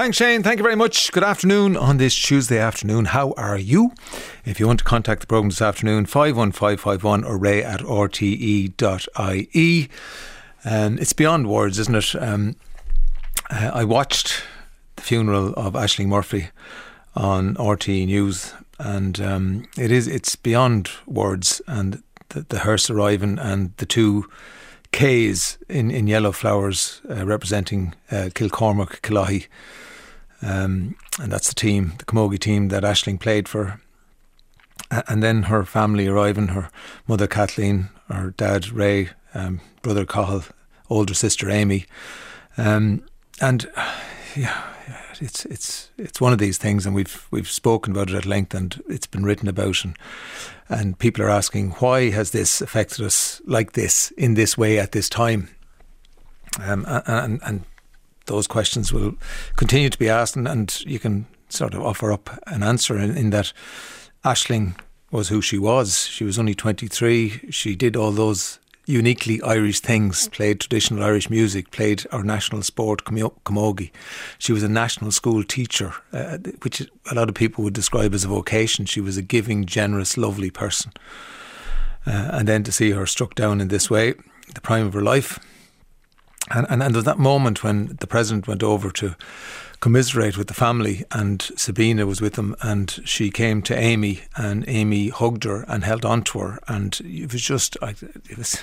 Thanks, Shane. Thank you very much. Good afternoon on this Tuesday afternoon. How are you? If you want to contact the programme this afternoon, 51551 or ray at rte.ie. Um, it's beyond words, isn't it? Um, uh, I watched the funeral of Ashling Murphy on RTE News, and um, it is it's beyond words. And the, the hearse arriving and the two K's in, in yellow flowers uh, representing uh, Kilcormac, Killoughey. Um, and that's the team, the Camogie team that Ashling played for. And then her family arriving, her mother Kathleen, her dad Ray, um, brother Cahill, older sister Amy. Um, and yeah, it's it's it's one of these things, and we've we've spoken about it at length, and it's been written about, and and people are asking why has this affected us like this in this way at this time, um, and and those questions will continue to be asked, and, and you can sort of offer up an answer in, in that Ashling was who she was. She was only 23. She did all those uniquely Irish things, played traditional Irish music, played our national sport, camogie. She was a national school teacher, uh, which a lot of people would describe as a vocation. She was a giving, generous, lovely person. Uh, and then to see her struck down in this way, the prime of her life. And, and, and there was that moment when the president went over to commiserate with the family, and Sabina was with them, and she came to Amy, and Amy hugged her and held on to her, and it was just, it was.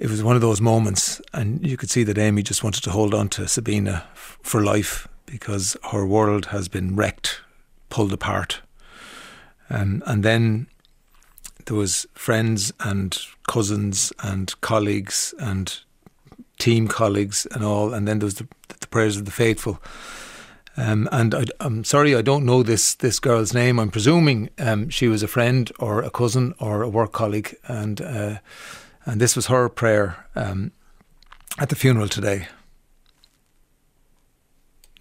It was one of those moments, and you could see that Amy just wanted to hold on to Sabina f- for life because her world has been wrecked, pulled apart. Um, and then there was friends and cousins and colleagues and team colleagues and all, and then there was the, the prayers of the faithful. Um, and I, am sorry, I don't know this this girl's name. I'm presuming um, she was a friend or a cousin or a work colleague, and uh, and this was her prayer um, at the funeral today.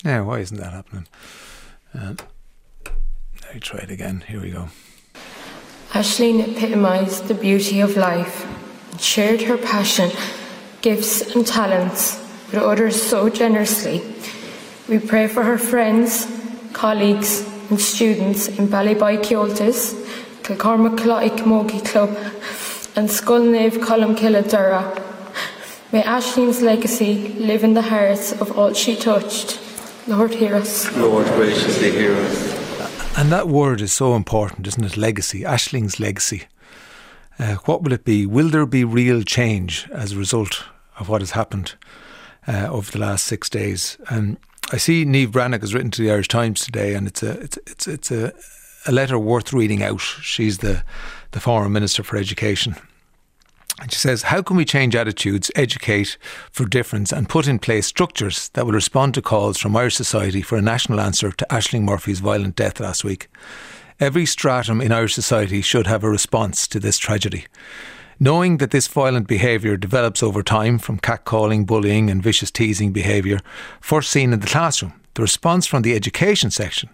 Yeah, why isn't that happening? Uh, let me try it again. Here we go. Ashling epitomised the beauty of life, and shared her passion gifts and talents with others so generously. We pray for her friends, colleagues and students in Ballyboy-Comhaltas, Kilcormac Killoughey Camogie Club and Scoil Naomh Colmcille Durrow. May Ashling's legacy live in the hearts of all she touched. Lord, hear us. Lord, graciously hear us. And that word is so important, isn't it? Legacy, Ashling's legacy. Uh, what will it be? Will there be real change as a result of what has happened uh, over the last six days? Um, I see Niamh Bhreathnach has written to the Irish Times today, and it's a it's it's it's a, a letter worth reading out. She's the the former minister for education. And she says, How can we change attitudes, educate for difference, and put in place structures that will respond to calls from Irish society for a national answer to Ashling Murphy's violent death last week? Every stratum in Irish society should have a response to this tragedy. Knowing that this violent behaviour develops over time from catcalling, bullying, and vicious teasing behaviour, first seen in the classroom, the response from the education section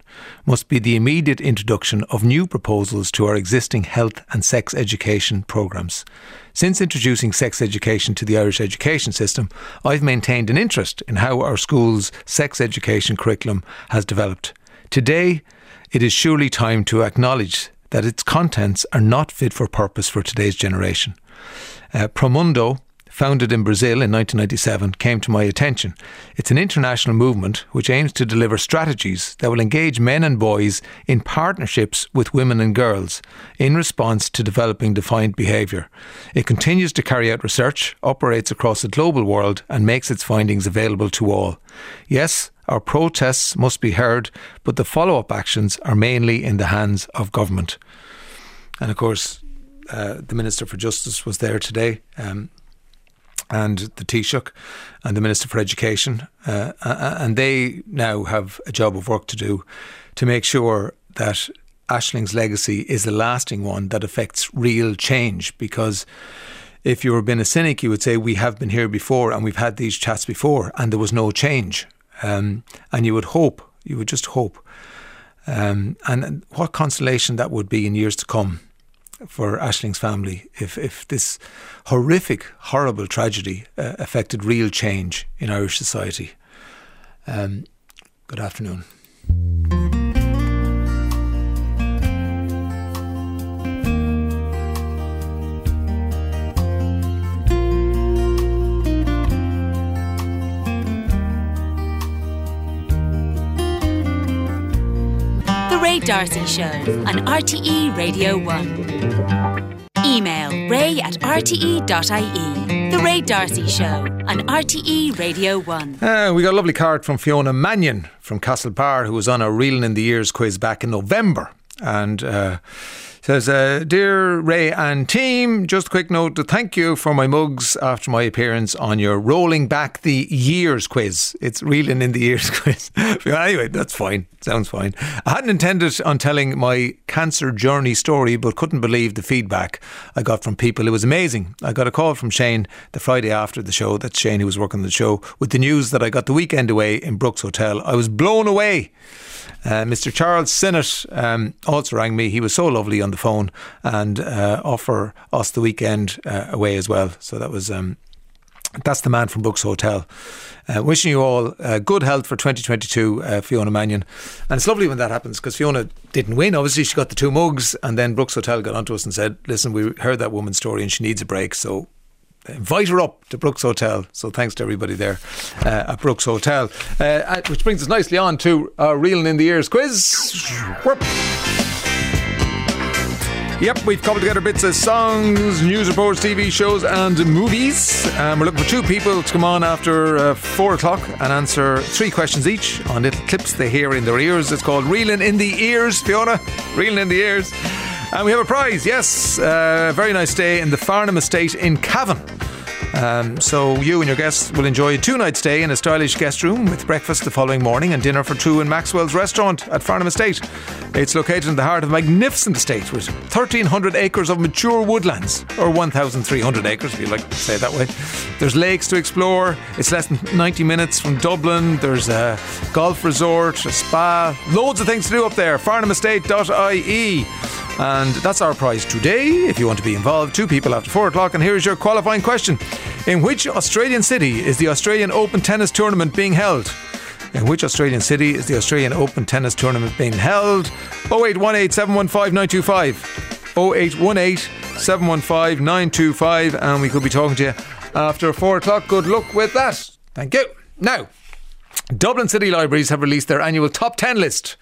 must be the immediate introduction of new proposals to our existing health and sex education programmes. Since introducing sex education to the Irish education system, I've maintained an interest in how our school's sex education curriculum has developed. Today, it is surely time to acknowledge that its contents are not fit for purpose for today's generation. Uh, Promundo, founded in Brazil in 1997, came to my attention. It's an international movement which aims to deliver strategies that will engage men and boys in partnerships with women and girls in response to developing defined behaviour. It continues to carry out research, operates across the global world, and makes its findings available to all. Yes, our protests must be heard, but the follow up actions are mainly in the hands of government. And of course, uh, the Minister for Justice was there today. Um, and the Taoiseach and the Minister for Education. Uh, and they now have a job of work to do to make sure that Ashling's legacy is a lasting one that affects real change because if you were being a cynic, you would say, We have been here before and we've had these chats before and there was no change. Um, and you would hope, you would just hope. Um, and what consolation that would be in years to come for Ashling's family if, if this horrific, horrible tragedy uh, affected real change in Irish society. Um, Good afternoon. D'Arcy Show on RTE Radio 1. Email ray at rte.ie. The Ray D'Arcy Show on RTE Radio 1. Uh, we got a lovely card from Fiona Mannion from Castlebar, who was on our Reeling in the Years quiz back in November. And uh, Says, uh, Dear Ray and team, just a quick note to thank you for my mugs after my appearance on your Rolling Back the Years quiz. It's reeling in the years quiz. anyway, that's fine. Sounds fine. I hadn't intended on telling my cancer journey story, but couldn't believe the feedback I got from people. It was amazing. I got a call from Shane the Friday after the show. That's Shane who was working the show with the news that I got the weekend away in Brooks Hotel. I was blown away. Uh, Mr. Charles Sinnott um, also rang me. He was so lovely on the phone and uh, offer us the weekend uh, away as well. So that was. Um, that's the man from Brooks Hotel. Uh, wishing you all uh, good health for 2022, uh, Fiona Mannion. And it's lovely when that happens because Fiona didn't win. Obviously, she got the two mugs, and then Brooks Hotel got onto us and said, Listen, we heard that woman's story and she needs a break. So invite her up to Brooks Hotel. So thanks to everybody there uh, at Brooks Hotel. Uh, uh which brings us nicely on to our Reeling in the Ears quiz. Yep, we've cobbled together bits of songs, news reports, TV shows, and movies. Um, we're looking for two people to come on after uh, four o'clock and answer three questions each on little clips they hear in their ears. It's called Reeling in the Ears, Fiona. Reeling in the Ears. And we have a prize, yes. Uh, very nice day in the Farnham Estate in Cavan. Um, so you and your guests will enjoy a two-night stay in a stylish guest room with breakfast the following morning and dinner for two in Maxwell's restaurant at Farnham Estate. It's located in the heart of a magnificent estate with 1,300 acres of mature woodlands, or 1,300 acres if you like to say it that way. There's lakes to explore. It's less than 90 minutes from Dublin. There's a golf resort, a spa, loads of things to do up there. FarnhamEstate.ie. And that's our prize today. If you want to be involved, two people after four o'clock. And here's your qualifying question In which Australian city is the Australian Open Tennis Tournament being held? In which Australian city is the Australian Open Tennis Tournament being held? 0818 715 925. 0818 715 925. And we could be talking to you after four o'clock. Good luck with that. Thank you. Now, Dublin City Libraries have released their annual top 10 list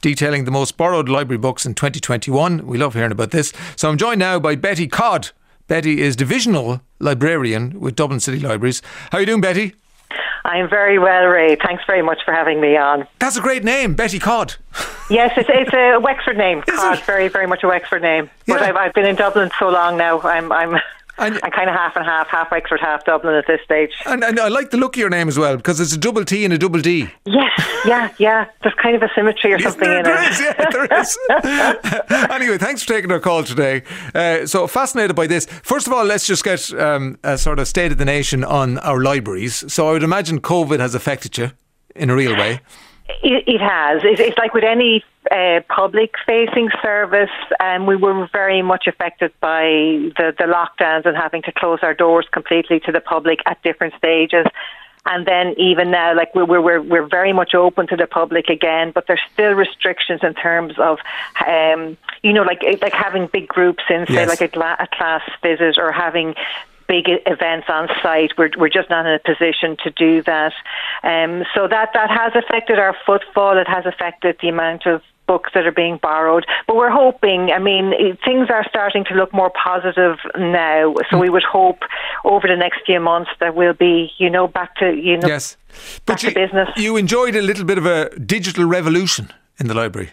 detailing the most borrowed library books in 2021. We love hearing about this. So I'm joined now by Betty Codd. Betty is divisional librarian with Dublin City Libraries. How are you doing, Betty? I'm very well, Ray. Thanks very much for having me on. That's a great name, Betty Codd. yes, it's, it's a Wexford name. Is Codd, it? very, very much a Wexford name. But. I've, I've been in Dublin so long now. I'm, I'm and, kind of half and half, half Wexford, half Dublin at this stage. And, and I like the look of your name as well because it's a double T and a double D. Yes, yeah, yeah. There's kind of a symmetry or yes, something there, in there it. Is, yeah, there is. anyway, thanks for taking our call today. Uh, so fascinated by this. First of all, let's just get um, a sort of state of the nation on our libraries. So I would imagine COVID has affected you in a real way. It, it has. It, it's like with any uh, public facing service, um, we were very much affected by the, the lockdowns and having to close our doors completely to the public at different stages. And then even now, like we're, we're, we're very much open to the public again, but there's still restrictions in terms of, um, you know, like like having big groups in, say, yes. like a, a class visit or having big events on site. We're, we're just not in a position to do that. Um, so that, that has affected our footfall. It has affected the amount of books that are being borrowed. But we're hoping, I mean, things are starting to look more positive now. So we would hope over the next few months that we'll be, you know, back to, you know, yes. but you, business. You enjoyed a little bit of a digital revolution in the library.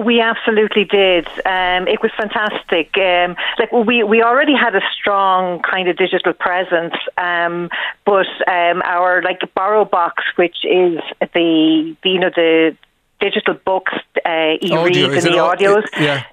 We absolutely did. Um, it was fantastic. Um, like we we already had a strong kind of digital presence, um, but um, our like BorrowBox, which is the, the you know the digital books, uh, e-reads and e-audios. yeah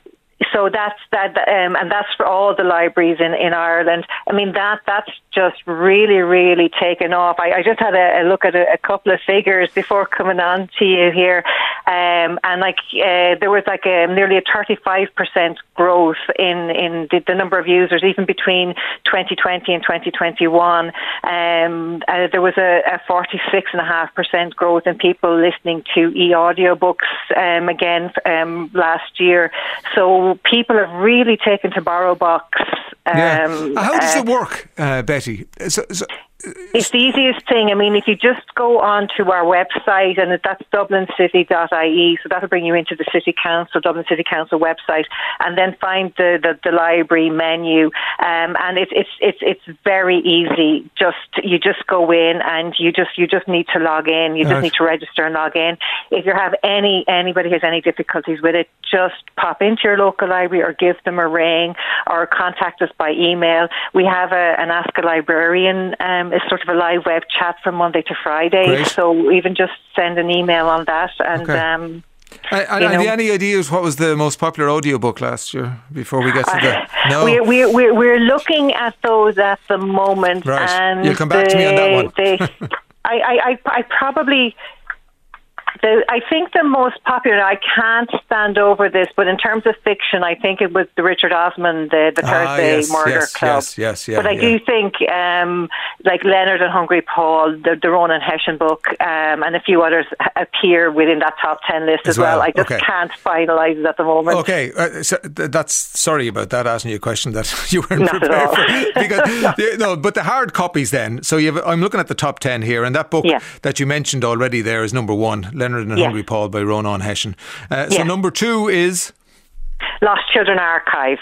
so that's that, um, and that's for all the libraries in, in Ireland. I mean that that's just really really taken off. I, I just had a, a look at a, a, couple of figures before coming on to you here. um, and like uh, there was like a, nearly a 35% growth in in the, the, number of users, even between 2020 and 2021. Um, uh, there was a, a 46.5% growth in people listening to e-audiobooks um, again um, last year. So people have really taken to BorrowBox. yeah. Um, How does uh, it work, uh, Betty? So, so it's the easiest thing. I mean, if you just go onto our website, and that's dublincity.ie, so that'll bring you into the City Council, Dublin City Council website, and then find the, the, the library menu. Um, and it's it's it's it's very easy. Just you just go in, and you just you just need to log in. You just right. need to register and log in. If you have any anybody has any difficulties with it, just pop into your local library or give them a ring or contact us by email. We have a, an Ask a Librarian. Um, is sort of a live web chat from Monday to Friday. Great. So even just send an email on that and. Okay. Um, and, have you any ideas what was the most popular audiobook last year before we get to the no we're, we're, we're looking at those at the moment right and you'll come back to me on that one I, I, I probably the, I think the most popular, I can't stand over this, but in terms of fiction, I think it was the Richard Osman, the, the ah, Thursday yes, Murder yes, Club. Yes, yes, yeah, But I yeah. do think, um, like Leonard and Hungry Paul, the, the Ronan Hession book, um, and a few others appear within that top 10 list as, as well. well. I just okay. can't finalise it at the moment. Okay, uh, so that's sorry about that, asking you a question that you weren't Not prepared for. Because, no, but the hard copies then. So you have, I'm looking at the top 10 here, and that book yeah. that you mentioned already there is number one. Leonard and Hungry Paul by Ronan Hession. Uh, so number two is Lost Children Archive.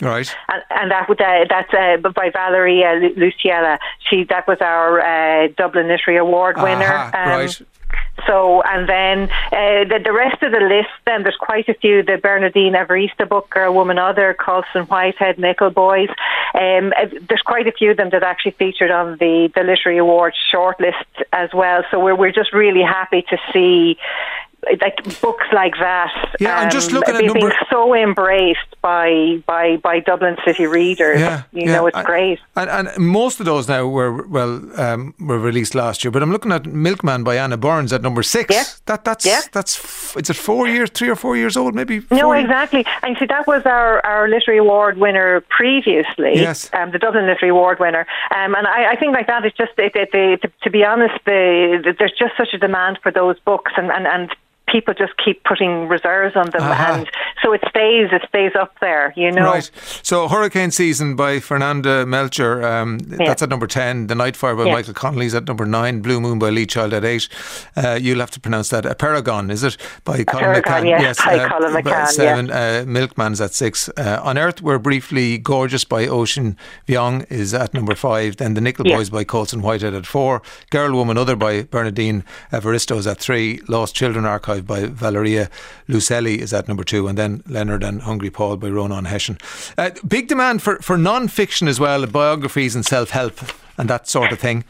Right, and, and that uh, that's uh, by Valerie uh, Luiselli. She that was our uh, Dublin Literary Award winner. Um, right. So, and then uh, the, the rest of the list, then there's quite a few. The Bernardine Evaristo book, Girl, Woman, Other, Colson Whitehead, Nickel Boys. Um, uh, there's quite a few of them that actually featured on the, the Literary Awards shortlist as well. So we're, we're just really happy to see like books like that. Yeah, um, I'm just looking at being so embraced by by by Dublin city readers. Yeah, you yeah. know, it's great. And, and most of those now were well um, were released last year. But I'm looking at Milkman by Anna Burns at number six. Yeah. That that's yeah. that's it's a four years, three or four years old, maybe. No, exactly. And see, that was our our literary award winner previously. Yes, um, the Dublin Literary Award winner. Um, and I, I think like that, it's just it, it, it, to, to be honest, the, there's just such a demand for those books, and and and people just keep putting reserves on them, uh-huh. and so it stays it stays up there. You know. Right. So Hurricane Season by Fernanda Melchor. Um, yeah. That's at number ten. The Nightfire by yeah. Michael Connelly's at number nine. Blue Moon by Lee Child at eight. Uh, you'll have to pronounce that. Apeirogon is it by a Colin Paragon, McCann? Yeah. Yes. By uh, Colum McCann. Seven. Yeah. Uh, Milkman's at six. Uh, On Earth We're Briefly Gorgeous by Ocean Vuong is at number five. Then The Nickel Boys by Colson Whitehead at four. Girl, Woman, Other by Bernardine Evaristo is at three. Lost Children Archive by Valeria Luiselli is at number two, and then Leonard and Hungry Paul by Ronan Hession. Uh, big demand for, for non fiction as well, biographies and self help and that sort of thing.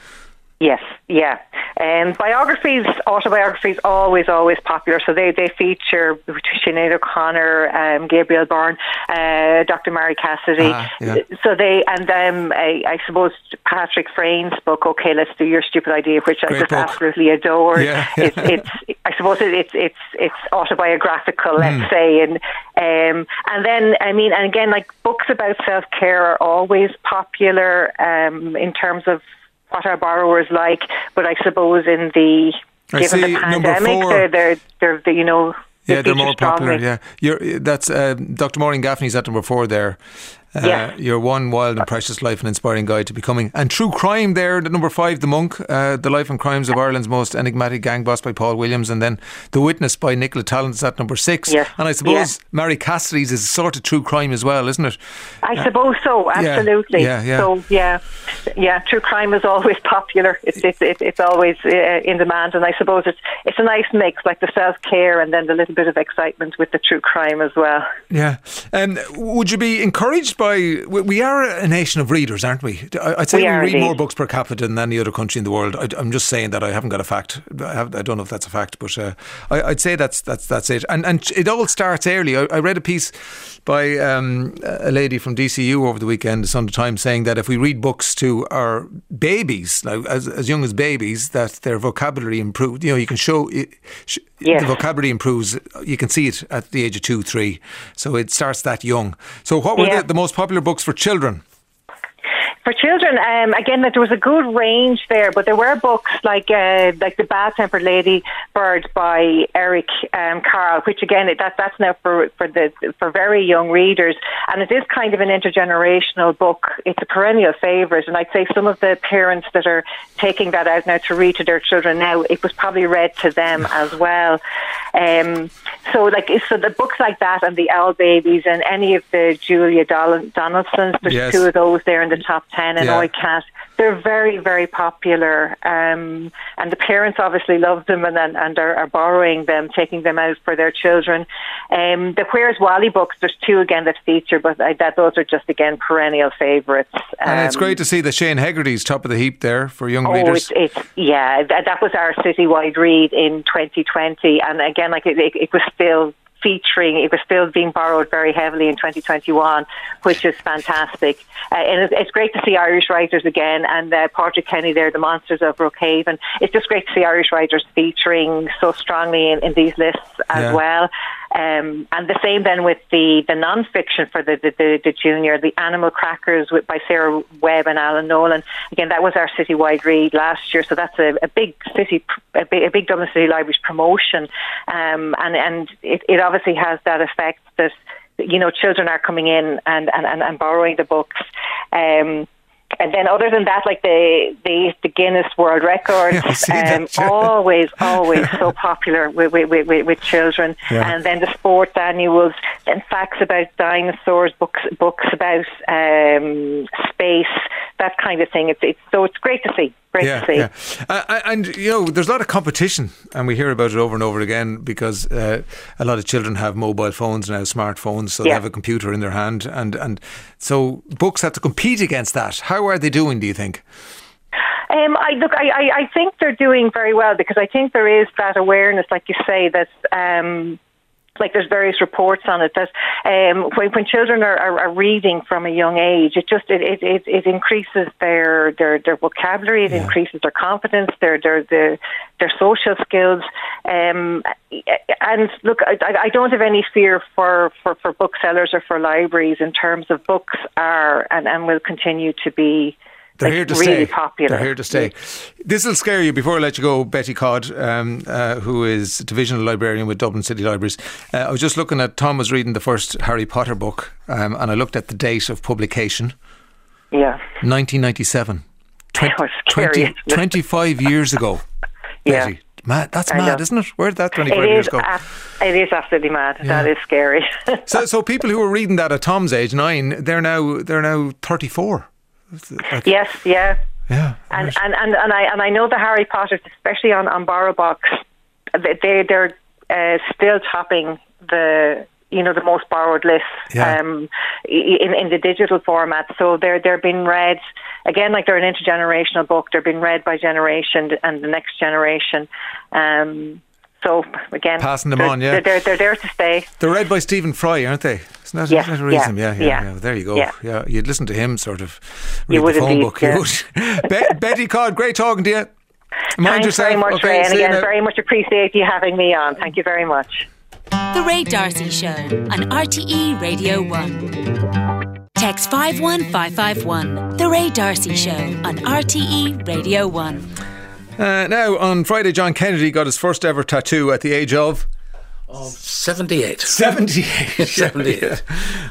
Yes, yeah. And um, biographies, autobiographies, always, always popular. So they, they feature Sinead O'Connor, um, Gabriel Byrne, uh, Dr. Marie Cassidy. Ah, yeah. So they, and um, I, I, suppose Patrick Freyne's book, Okay, Let's Do Your Stupid Idea, which Great I just book. absolutely adore. Yeah, yeah. It's, it's, I suppose it, it's, it's, it's autobiographical, let's mm. say. And, um, and then, I mean, and again, like books about self care are always popular um, in terms of what our borrowers like. But I suppose in the I given the pandemic, they're, they're, they're, they're, you know. Yeah, they're more strongly. popular. Yeah, You're, that's uh, Dr. Maureen Gaffney's at number four there. Uh, yeah. Your one wild and precious life and inspiring guide to becoming. And true crime there, the number five, The Monk, uh, The Life and Crimes of Ireland's Most Enigmatic Gang Boss by Paul Williams, and then The Witness by Nicola Tallant is at number six. Yes. And I suppose Marie Cassidy's is a sort of true crime as well, isn't it? I uh, suppose so, absolutely. Yeah, yeah. So, yeah, yeah, true crime is always popular. It's, it's, it's always uh, in demand, and I suppose it's, it's a nice mix, like the self care and then the little bit of excitement with the true crime as well. Yeah. Um, would you be encouraged by. We are a nation of readers, aren't we? I'd say we, we read indeed. more books per capita than any other country in the world. I, am just saying that I haven't got a fact. I, have, I don't know if that's a fact, but uh, I, would say that's that's that's it. And and it all starts early. I, I read a piece by um, a lady from DCU over the weekend, the Sunday Times, saying that if we read books to our babies, now as, as young as babies, that their vocabulary improved. You know, you can show Yes. the vocabulary improves. You can see it at the age of two, three. So it starts that young. So what were Yeah. the, the most popular books for children? For children, um, again, that there was a good range there, but there were books like uh, like the Bad Tempered Lady Bird by Eric um, Carle, which again that that's now for for the for very young readers, and it is kind of an intergenerational book. It's a perennial favourite, and I'd say some of the parents that are taking that out now to read to their children now, it was probably read to them as well. Um, so like so the books like that and the Owl Babies and any of the Julia Donald- Donaldsons, there's Yes. two of those there in the top ten, and Yeah. Cat. They're very, very popular, um, and the parents obviously love them and and, and are, are borrowing them, taking them out for their children. Um, the Where's Wally books, there's two again that feature, but I, that those are just again perennial favourites. And it's Um, great to see that Shane Hegarty's top of the heap there for young Oh, readers. it's, it's yeah. That, that was our citywide read in 2020, and again, like it, it, it was still featuring. It was still being borrowed very heavily in 2021, which is fantastic. Uh, and it's, it's great to see Irish writers again, and uh, Patrick Kenny there, the Monsters of Rookhaven. It's just great to see Irish writers featuring so strongly in, in these lists as Yeah. well. Um, and the same then with the, the non-fiction for the, the, the, the junior, the Animal Crackers with, by Sarah Webb and Alan Nolan. Again, that was our citywide read last year, so that's a, a big city, a big, a big Dublin City Libraries promotion, um, and and it, it obviously has that effect that you know children are coming in and and, and, and borrowing the books. Um, and then, other than that, like the the, the Guinness World Records, Yeah, I see that, um, always, always so popular with with, with, with, children. Yeah. And then the sports annuals, then facts about dinosaurs, books books about um, space, that kind of thing. It's, it's so it's great to see. Great yeah, to see. yeah. Uh, and you know, there's a lot of competition, and we hear about it over and over again because uh, a lot of children have mobile phones now, smartphones, so they have a computer in their hand, and and so books have to compete against that. How are they doing? Do you think? Um, I look. I, I, I think they're doing very well because I think there is that awareness, like you say, that um, like there's various reports on it that um, when, when children are, are, are reading from a young age, it just it it, it, it increases their their, their vocabulary, it Yeah. increases their confidence, their their their, their social skills. Um, and look, I, I- I don't have any fear for, for, for booksellers or for libraries in terms of books are and, and will continue to be. They're like, here to really stay. popular. They're here to stay. This will scare you. Before I let you go, Betty Codd, um, uh, who is divisional librarian with Dublin City Libraries. Uh, I was just looking at Tom was reading the first Harry Potter book, um, and I looked at the date of publication, Yeah. 1997. Twen- Oh, scary, 20 25 years ago. Yeah. Betty. Mad, that's I mad, know. isn't it? Where did that 25 It years is, go? it is absolutely mad. That Yeah. is scary. so, so people who were reading that at Tom's age, nine, they're now they're now 34. Like, yes, yeah. yeah. And, and, and, and I and I know the Harry Potters, especially on on BorrowBox, they they- they're uh, still topping the you know the most borrowed lists Yeah. um, in in the digital format. So they're they're being read again like they're an intergenerational book. They're being read by generation and the next generation. Um, so again, Passing them they're- on, yeah. they're, they're they're there to stay. They're read by Stephen Fry, aren't they? Isn't that, Yeah, isn't that a reason? yeah, Yeah, yeah, yeah, yeah. There you go. Yeah. Yeah. you'd listen to him sort of read You would the phone indeed, book. You yeah. would. Be- Betty Codd, great talking to you. Mind Thanks yourself. very much, okay, Ray, and again, now. very much appreciate you having me on. Thank you very much. The Ray D'Arcy Show on RTE Radio 1. Text 51551. The Ray D'Arcy Show on RTE Radio 1. Uh, now, on Friday, John Kennedy got his first ever tattoo at the age of 78. 78. 78.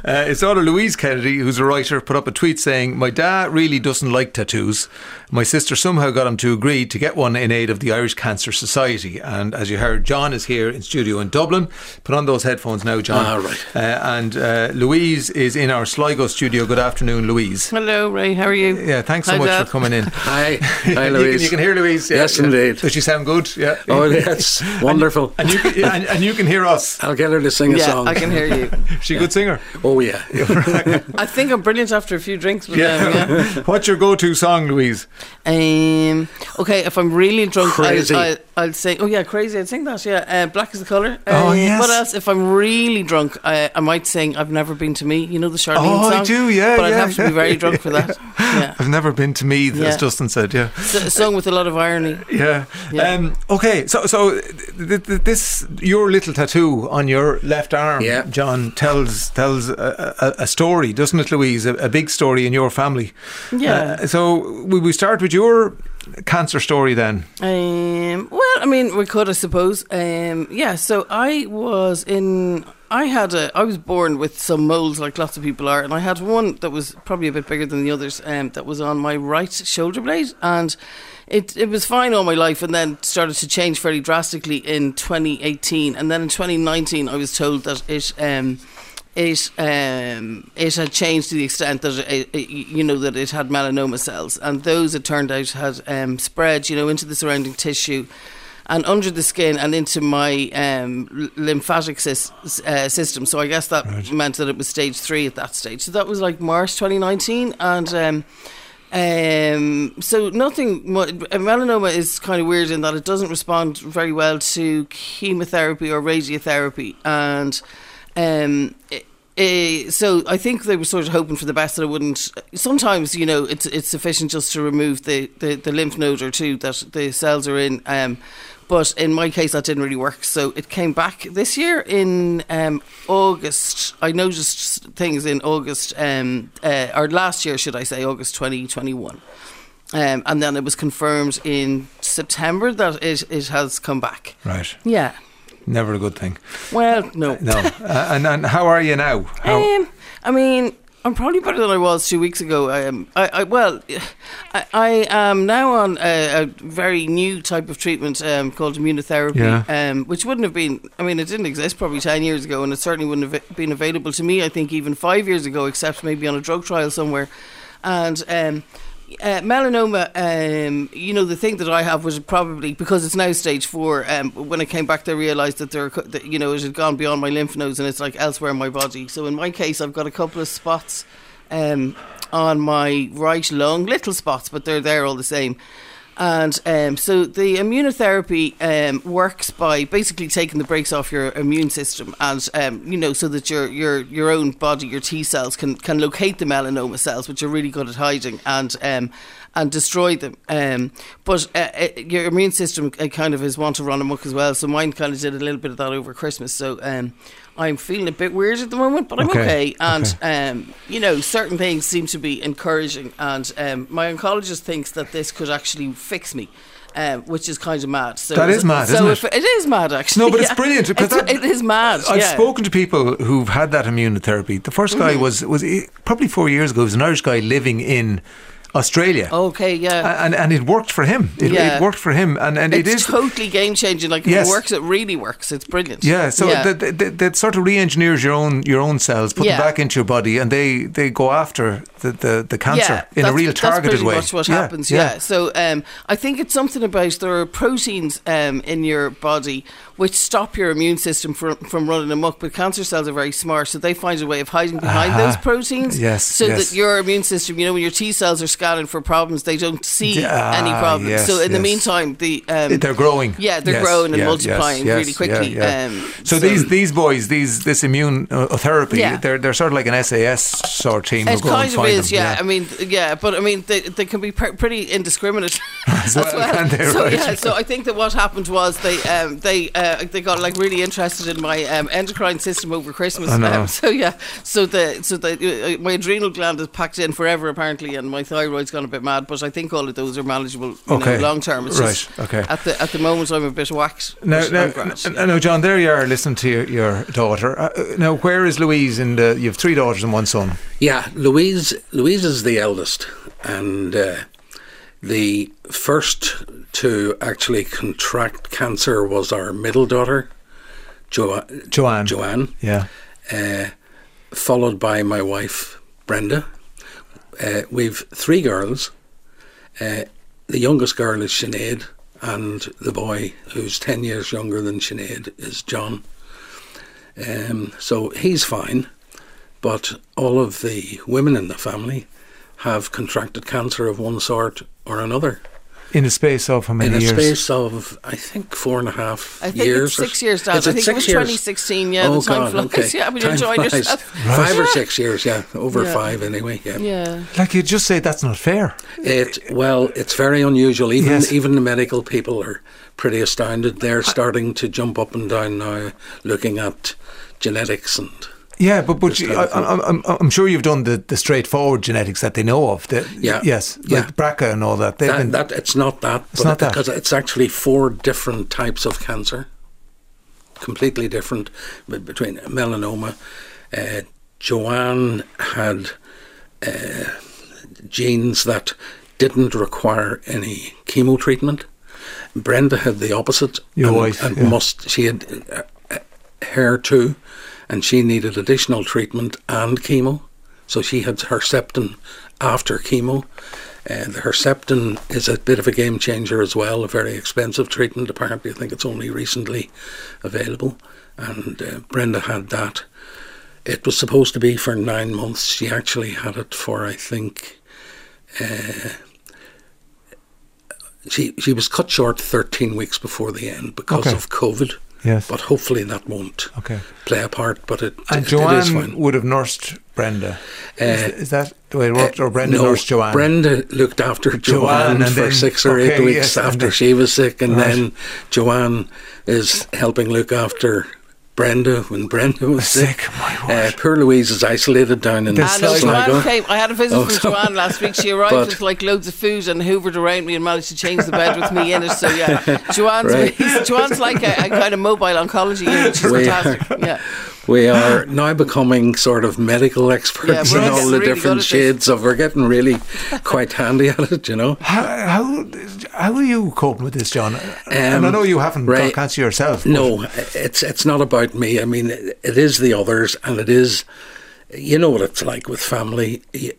Uh, his daughter Louise Kennedy, who's a writer, put up a tweet saying, My dad really doesn't like tattoos. My sister somehow got him to agree to get one in aid of the Irish Cancer Society. And as you heard, John is here in studio in Dublin. Put on those headphones now, John. Ah, right. Uh, and uh, Louise is in our Sligo studio. Good afternoon, Louise. Hello, Ray. How are you? Yeah, thanks so Hi, much Dad. for coming in. Hi. Hi, You can, Louise. you can hear Louise. Yeah, Yes, yeah. indeed. Does she sound good? Yeah. Oh, yes. wonderful. And you can, and, and you can can hear us. I'll get her to sing a Yeah, song. I can hear you. She a good singer. Oh yeah. I think I'm brilliant after a few drinks. But Yeah. um, yeah. What's your go-to song, Louise? Um, okay, if I'm really drunk, Crazy. I'll, I'll, I'll sing. Oh yeah, crazy. I'd sing that. Yeah, uh, black is the color. Oh, Um, yes. What else? If I'm really drunk, I, I might sing. I've never been to me. You know the Charlene Oh, song. I do, yeah, But I'd yeah, have to be very drunk for that. Yeah, I've never been to me. as Yeah. Justin said. Yeah. it's a song with a lot of irony. Yeah. Yeah. Um, okay. So, so th- th- this your little tattoo on your left arm, Yeah. John tells tells a, a, a story, doesn't it, Louise? A, a big story in your family. Yeah. Uh, so we we start with your cancer story then. Um, well, I mean, we could, I suppose. Um, yeah. So I was in. I had a. I was born with some moles, like lots of people are, and I had one that was probably a bit bigger than the others. Um, that was on my right shoulder blade, and it it was fine all my life, and then started to change fairly drastically in 2018, and then in 2019, I was told that it. Um, it um, it had changed to the extent that it, it, you know that it had melanoma cells, and those it turned out had um, spread, you know, into the surrounding tissue, and under the skin and into my um, lymphatic sys- uh, system. So I guess that meant that it was stage three at that stage. So that was like March 2019, and. Um, so nothing. Melanoma is kind of weird in that it doesn't respond very well to chemotherapy or radiotherapy, and um, i i so I think they were sort of hoping for the best that it wouldn't. Sometimes you know it's it's sufficient just to remove the, the, the lymph node or two that the cells are in. Um, but in my case, that didn't really work. So it came back this year in um, August. I noticed things in August, um, uh, or last year, should I say, August 2021. Um, and then it was confirmed in September that it, it has come back. Right. Yeah. Never a good thing. Well, no. No. uh, and, and how are you now? How, Um, I mean, I'm probably better than I was two weeks ago. I am. I, I well, I, I am now on a, a very new type of treatment um, called immunotherapy, Yeah. um, which wouldn't have been. I mean, it didn't exist probably ten years ago, and it certainly wouldn't have been available to me. I think even five years ago, except maybe on a drug trial somewhere. And um, uh, melanoma, um, you know, the thing that I have was probably because it's now stage four. Um, when I came back, they realised that there, that, you know, it had gone beyond my lymph nodes and it's like elsewhere in my body. So in my case, I've got a couple of spots um, on my right lung, little spots, but they're there all the same. And um, so the immunotherapy um, works by basically taking the brakes off your immune system, and um, you know, so that your your your own body, your T cells, can can locate the melanoma cells, which are really good at hiding, and um, and destroy them. Um, but uh, uh, your immune system uh, kind of is want to run amok as well. So mine kind of did a little bit of that over Christmas. So um, I'm feeling a bit weird at the moment, but I'm Okay, okay. And okay. um, you know, certain things seem to be encouraging, and um, my oncologist thinks that this could actually fix me. Um, which is kind of mad. So That is mad, so isn't it? it is mad, actually. No, but it's brilliant, because It's- that- it is mad. I've yeah. spoken to people who've had that immunotherapy. The first guy Mm-hmm. was was he- probably four years ago. He was an Irish guy living in Australia. Okay, yeah. And, and it worked for him. It, Yeah. it worked for him, and, and it it's totally game changing. Like if Yes. it works, it really works. It's brilliant. Yeah, so yeah. That, that, that sort of re-engineers your own your own cells, put Yeah. them back into your body, and they, they go after the, the, the cancer in a that's- real that's targeted pretty way. Much what Yeah, happens? Yeah. So um, I think it's something about there are proteins um, in your body which stop your immune system from, from running amok. But cancer cells are very smart, so they find a way of hiding behind Aha. those proteins. Yes, So yes. that your immune system, you know, when your T cells are scanning for problems, they don't see Yeah, any problems. yes, so in the meantime, the um, They're growing. Yeah, they're Yes, growing and yeah, multiplying yes, really quickly. yeah, yeah. Um, so, these these boys, these this immune uh, therapy, they're they're sort of like an SAS sort of team. It kind of is, yeah. I mean, yeah, but I mean, they, they can be pr- pretty indiscriminate as well, well. they? so Right. yeah, so I think that what happened was they um, they uh, they got like really interested in my um, endocrine system over Christmas. So yeah, so the so the uh, my adrenal gland is packed in forever apparently, and my thyroid's gone a bit mad. But I think all of those are manageable, you Okay. know, long term. It's Right, just okay. At the at the moment, I'm a bit whacked. Now, but now, I'm grand, n- yeah. now, John, there you are listening to your, your daughter. Uh, uh, now, where is Louise? And you have three daughters and one son. Yeah, Louise. Louise is the eldest, and uh, the first to actually contract cancer was our middle daughter, jo- Joanne. Joanne, Yeah. uh, followed by my wife Brenda. Uh, we've three girls. Uh, the youngest girl is Sinead, and the boy who's ten years younger than Sinead is John. Um, so he's fine, but all of the women in the family have contracted cancer of one sort or another. In a space of how many years? in a years? space of, I think, four and a half I think years. it's six years, Dad. Is I think it six was years? 2016. Yeah, oh the time God, flies. okay. Yeah, when you're Time enjoying flies. yourself. Five or six years, yeah, over Yeah. five anyway. Yeah. Yeah. Like you just say that's not fair. It well, it's very unusual. Even Yes. even the medical people are pretty astounded. They're starting to jump up and down now, looking at genetics and Yeah, but but you, I, I'm, I'm sure you've done the, the straightforward genetics that they know of. The, Yeah. Yes. Yeah. Like BRCA and all that. That, been, that. It's not that, It's but not that. because it's actually four different types of cancer, completely different between melanoma. Uh, Joanne had uh, genes that didn't require any chemo treatment. Brenda had the opposite. Your and, wife, and yeah. must she had uh, uh, HER2, and she needed additional treatment and chemo. So she had Herceptin after chemo. Uh, the Herceptin is a bit of a game changer as well, a very expensive treatment. Apparently, I think it's only recently available. And uh, Brenda had that. It was supposed to be for nine months. She actually had it for, I think, uh, she she was cut short 13 weeks before the end because Okay. of COVID. Yes. But hopefully that won't Okay. play a part. But it, and it, it is Joanne fine. would have nursed Brenda. is, Uh, is that the way it worked? or Brenda no, nursed Joanne? Brenda looked after Joanne, Joanne for then- six or eight weeks yes, after then- she was sick, and Right. then Joanne is helping look after Brenda when Brenda was sick. Sick, my Uh, poor Louise is isolated down in This I Sligo. Joanne came. I had a visit Oh, from Joanne last week. She arrived But- with like loads of food and hoovered around me and managed to change the bed with me in it. So yeah, Joanne's Right. Joanne's like a, a kind of mobile oncology unit. She's We fantastic. Yeah. We are now becoming sort of medical experts Yeah, in all all the really different good at this. shades of. We're getting really quite handy at it, you know. How, how how are you coping with this, John? and I know you haven't got Um, cancer yourself. No, it's it's not about me. I mean, it, it is the others, and it is. You know what it's like with family. You,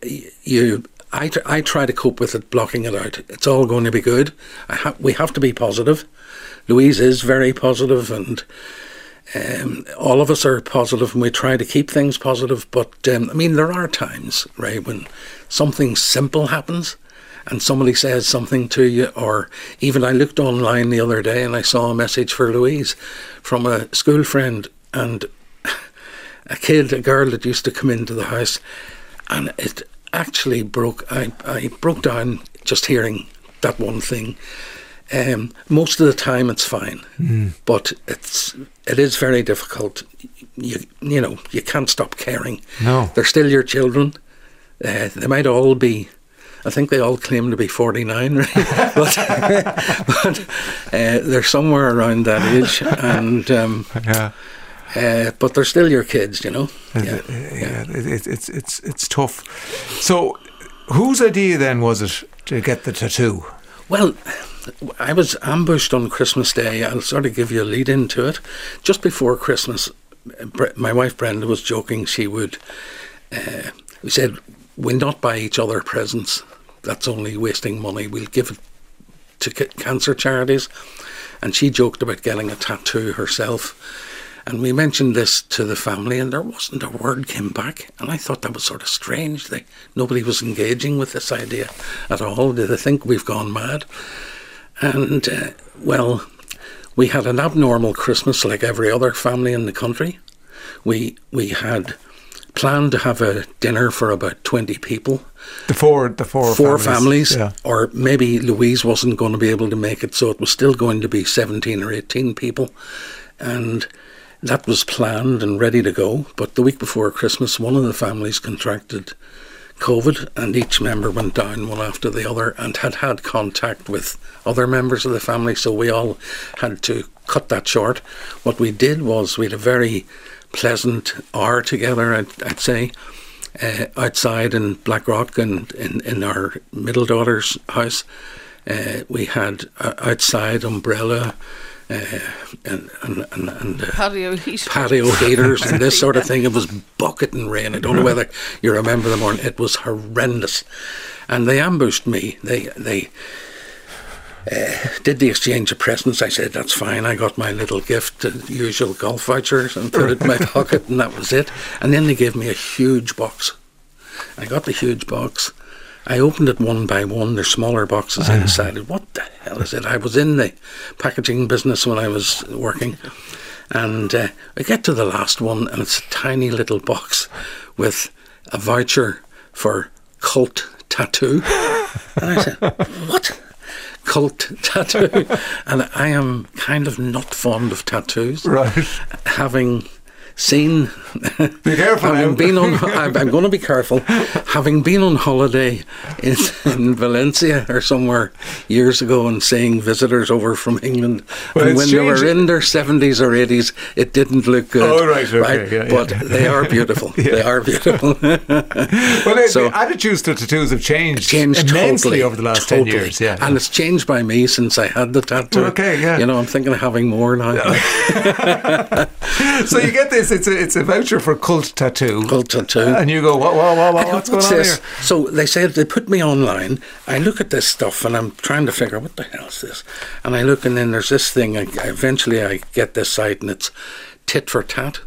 you I, I try to cope with it, blocking it out. It's all going to be good. I ha- we have to be positive. Louise is very positive, and um, all of us are positive, and we try to keep things positive. But um, I mean, there are times, right, when something simple happens and somebody says something to you, or even I looked online the other day and I saw a message for Louise from a school friend and a kid, a girl that used to come into the house, and it actually broke. I, I broke down just hearing that one thing. Um, most of the time, it's fine, but it's it is very difficult. You you know you can't stop caring. No. they're still your children. Uh, they might all be. I think they all claim to be 49, right? but but uh, they're somewhere around that age, and um, Yeah. uh, but they're still your kids, you know. Yeah, yeah. It, it, it's it's it's tough. So, whose idea then was it to get the tattoo? Well, I was ambushed on Christmas Day. I'll sort of give you a lead into it. Just before Christmas, my wife Brenda was joking. She would, uh, we said, we'll not buy each other presents. That's only wasting money. We'll give it to cancer charities. And she joked about getting a tattoo herself. And we mentioned this to the family, and there wasn't a word came back. And I thought that was sort of strange. They, nobody was engaging with this idea at all. Did they think we've gone mad? And, uh, well, we had an abnormal Christmas like every other family in the country. We, we had planned to have a dinner for about 20 people The four, the four, four families, Yeah. or maybe Louise wasn't going to be able to make it, so it was still going to be 17 or 18 people. And that was planned and ready to go. But the week before Christmas, one of the families contracted COVID, and each member went down one after the other and had had contact with other members of the family, so we all had to cut that short. What we did was we had a very pleasant hour together, I'd, I'd say uh, outside in Blackrock and in, in our middle daughter's house. Uh, we had uh, outside umbrella uh, and, and, and, and uh, Patio heat. patio heaters and this sort of thing. It was bucketing rain. I don't know whether you remember the morning. It was horrendous, and they ambushed me. They they uh, did the exchange of presents. I said, that's fine. I got my little gift, the usual golf vouchers, and put it in my pocket, and that was it. And then they gave me a huge box. I got the huge box. I opened it one by one. There's smaller boxes inside it. What the hell is it? I was in the packaging business when I was working. And uh, I get to the last one, and it's a tiny little box with a voucher for cult tattoo. And I said, What? Cult tattoo? And I am kind of not fond of tattoos. Right. Having seen. Be careful having been on, I'm, I'm going to be careful. Having been on holiday in, in Valencia or somewhere years ago and seeing visitors over from England, Well, and when they were in their 70s or 80s, it didn't look good. Oh, right, okay, yeah, but yeah. they are beautiful. They are beautiful. Well, the, So- the attitudes to tattoos have changed, changed immensely totally over the last totally. 10 years. Yeah. and it's changed by me since I had the tattoo. Okay, yeah. You know, I'm thinking of having more now. so you get this, it's a, it's a voucher for cult tattoo. Cult tattoo. And you go, what, what, what, what go, what's going on this? here? So they said they put me online. I look at this stuff and I'm trying to figure out what the hell is this. And I look and then there's this thing. I- eventually I get this site and it's tit for tat.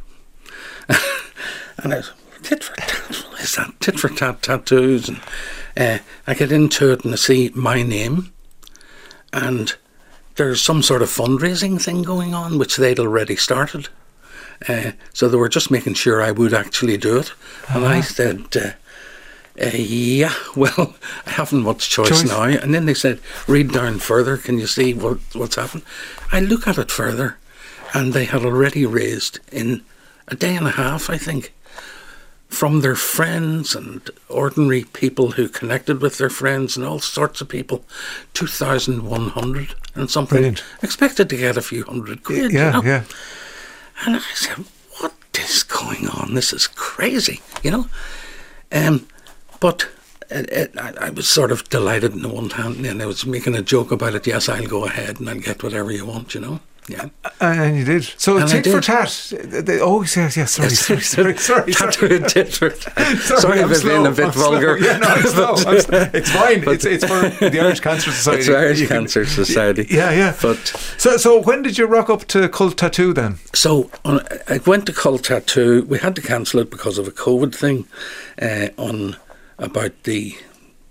and I was, tit for tat. What is that? Tit for tat tattoos. And uh, I get into it and I see my name and there's some sort of fundraising thing going on which they'd already started. Uh, so they were just making sure I would actually do it. And I said, uh, uh, yeah, well, I haven't much choice, Choice. now. And then they said, read down further. Can you see what, what's happened? I look at it further, and they had already raised in a day and a half, I think, from their friends and ordinary people who connected with their friends and all sorts of people, 2,100 and something. Brilliant. Expected to get a few hundred quid. you Yeah, know? yeah. And I said, "What is going on? This is crazy," you know. Um, but it, it, I, I was sort of delighted in the one hand, and I was making a joke about it. Yes, I'll go ahead and I'll get whatever you want, you know. Yeah. And you did. So And tit for tat. They, oh, yes, yes. Sorry, sorry, sorry, sorry. sorry. Tit for tat. Sorry, Sorry I'm if been a bit I'm slow. vulgar. Yeah, no, it's, slow. It's fine. It's, it's for the Irish Cancer Society. It's Irish You can- Cancer Society. Yeah, yeah. But So, so when did you rock up to Cult Tattoo then? So on, I went to Cult Tattoo. We had to cancel it because of a COVID thing. Uh, on about the,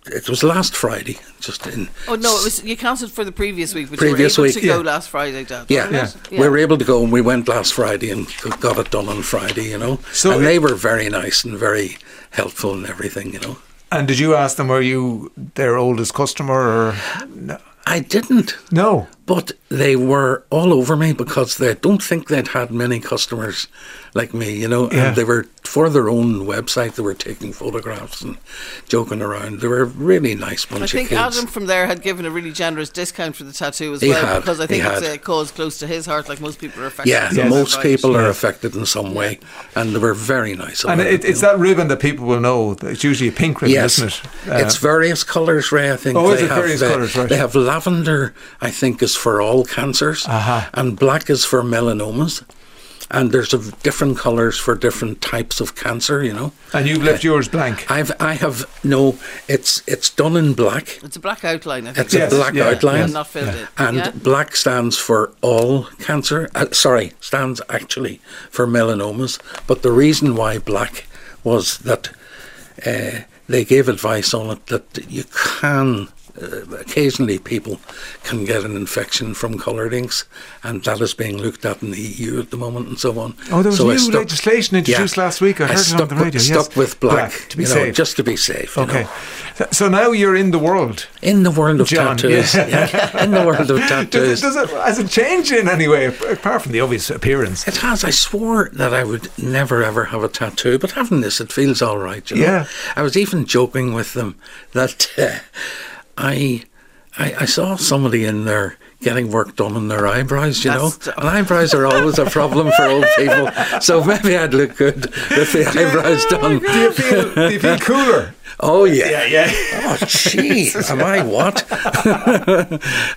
it was last Friday, just in. Oh no, it was you cancelled for the previous week, but Previous you were week, able to go yeah. last Friday, Dad. Yeah, wasn't it? we were able to go and we went last Friday and got it done on Friday, you know. So and it- they were very nice and very helpful and everything, you know. And did you ask them, were you their oldest customer or? No. I didn't, no. But they were all over me because they don't think they'd had many customers like me, you know. Yeah. And they were for their own website. They were taking photographs and joking around. They were a really nice bunch I of think kids. Adam from there had given a really generous discount for the tattoo as He well had, because I think it's had. a cause close to his heart. Like most people are affected. yeah, in some most way. people are affected in some way, and they were very nice. And about it, it's know. that ribbon that people will know. It's usually a pink ribbon, Yes, isn't it? Uh, it's various colours, Ray. I think. Oh, is it have, various uh, colours, right. They have lavender. I think is for all cancers, Uh-huh. and black is for melanomas. And there's a v- different colours for different types of cancer. You know, and you've left yours blank. I've I have no. It's it's done in black. It's a black outline. I think. It's Yes, a black yeah, outline. Yeah, not filled in. And yeah? black stands for all cancer. Uh, sorry, stands actually for melanomas. But the reason why black was that uh, they gave advice on it that you can. Uh, occasionally, people can get an infection from coloured inks, and that is being looked at in the EU at the moment, and so on. Oh, there was So new stuck- legislation introduced last week. I heard it on the with- radio, Stuck yes. with black, Black, to be you know, just to be safe. Okay. know. So- now you're in the world. In the world of John, tattoos, yeah. yeah. in the world of Does tattoos, it, does it, has it changed in any way, apart from the obvious appearance? It has. I swore that I would never ever have a tattoo, but having this, it feels all right. You know? Yeah. I was even joking with them that uh, I, I I saw somebody in there getting work done on their eyebrows. You That's- know, and eyebrows are always a problem for old people. So maybe I'd look good with the eyebrows done. Do you feel, do you feel cooler? Oh yeah. yeah. yeah. Oh gee, am I what?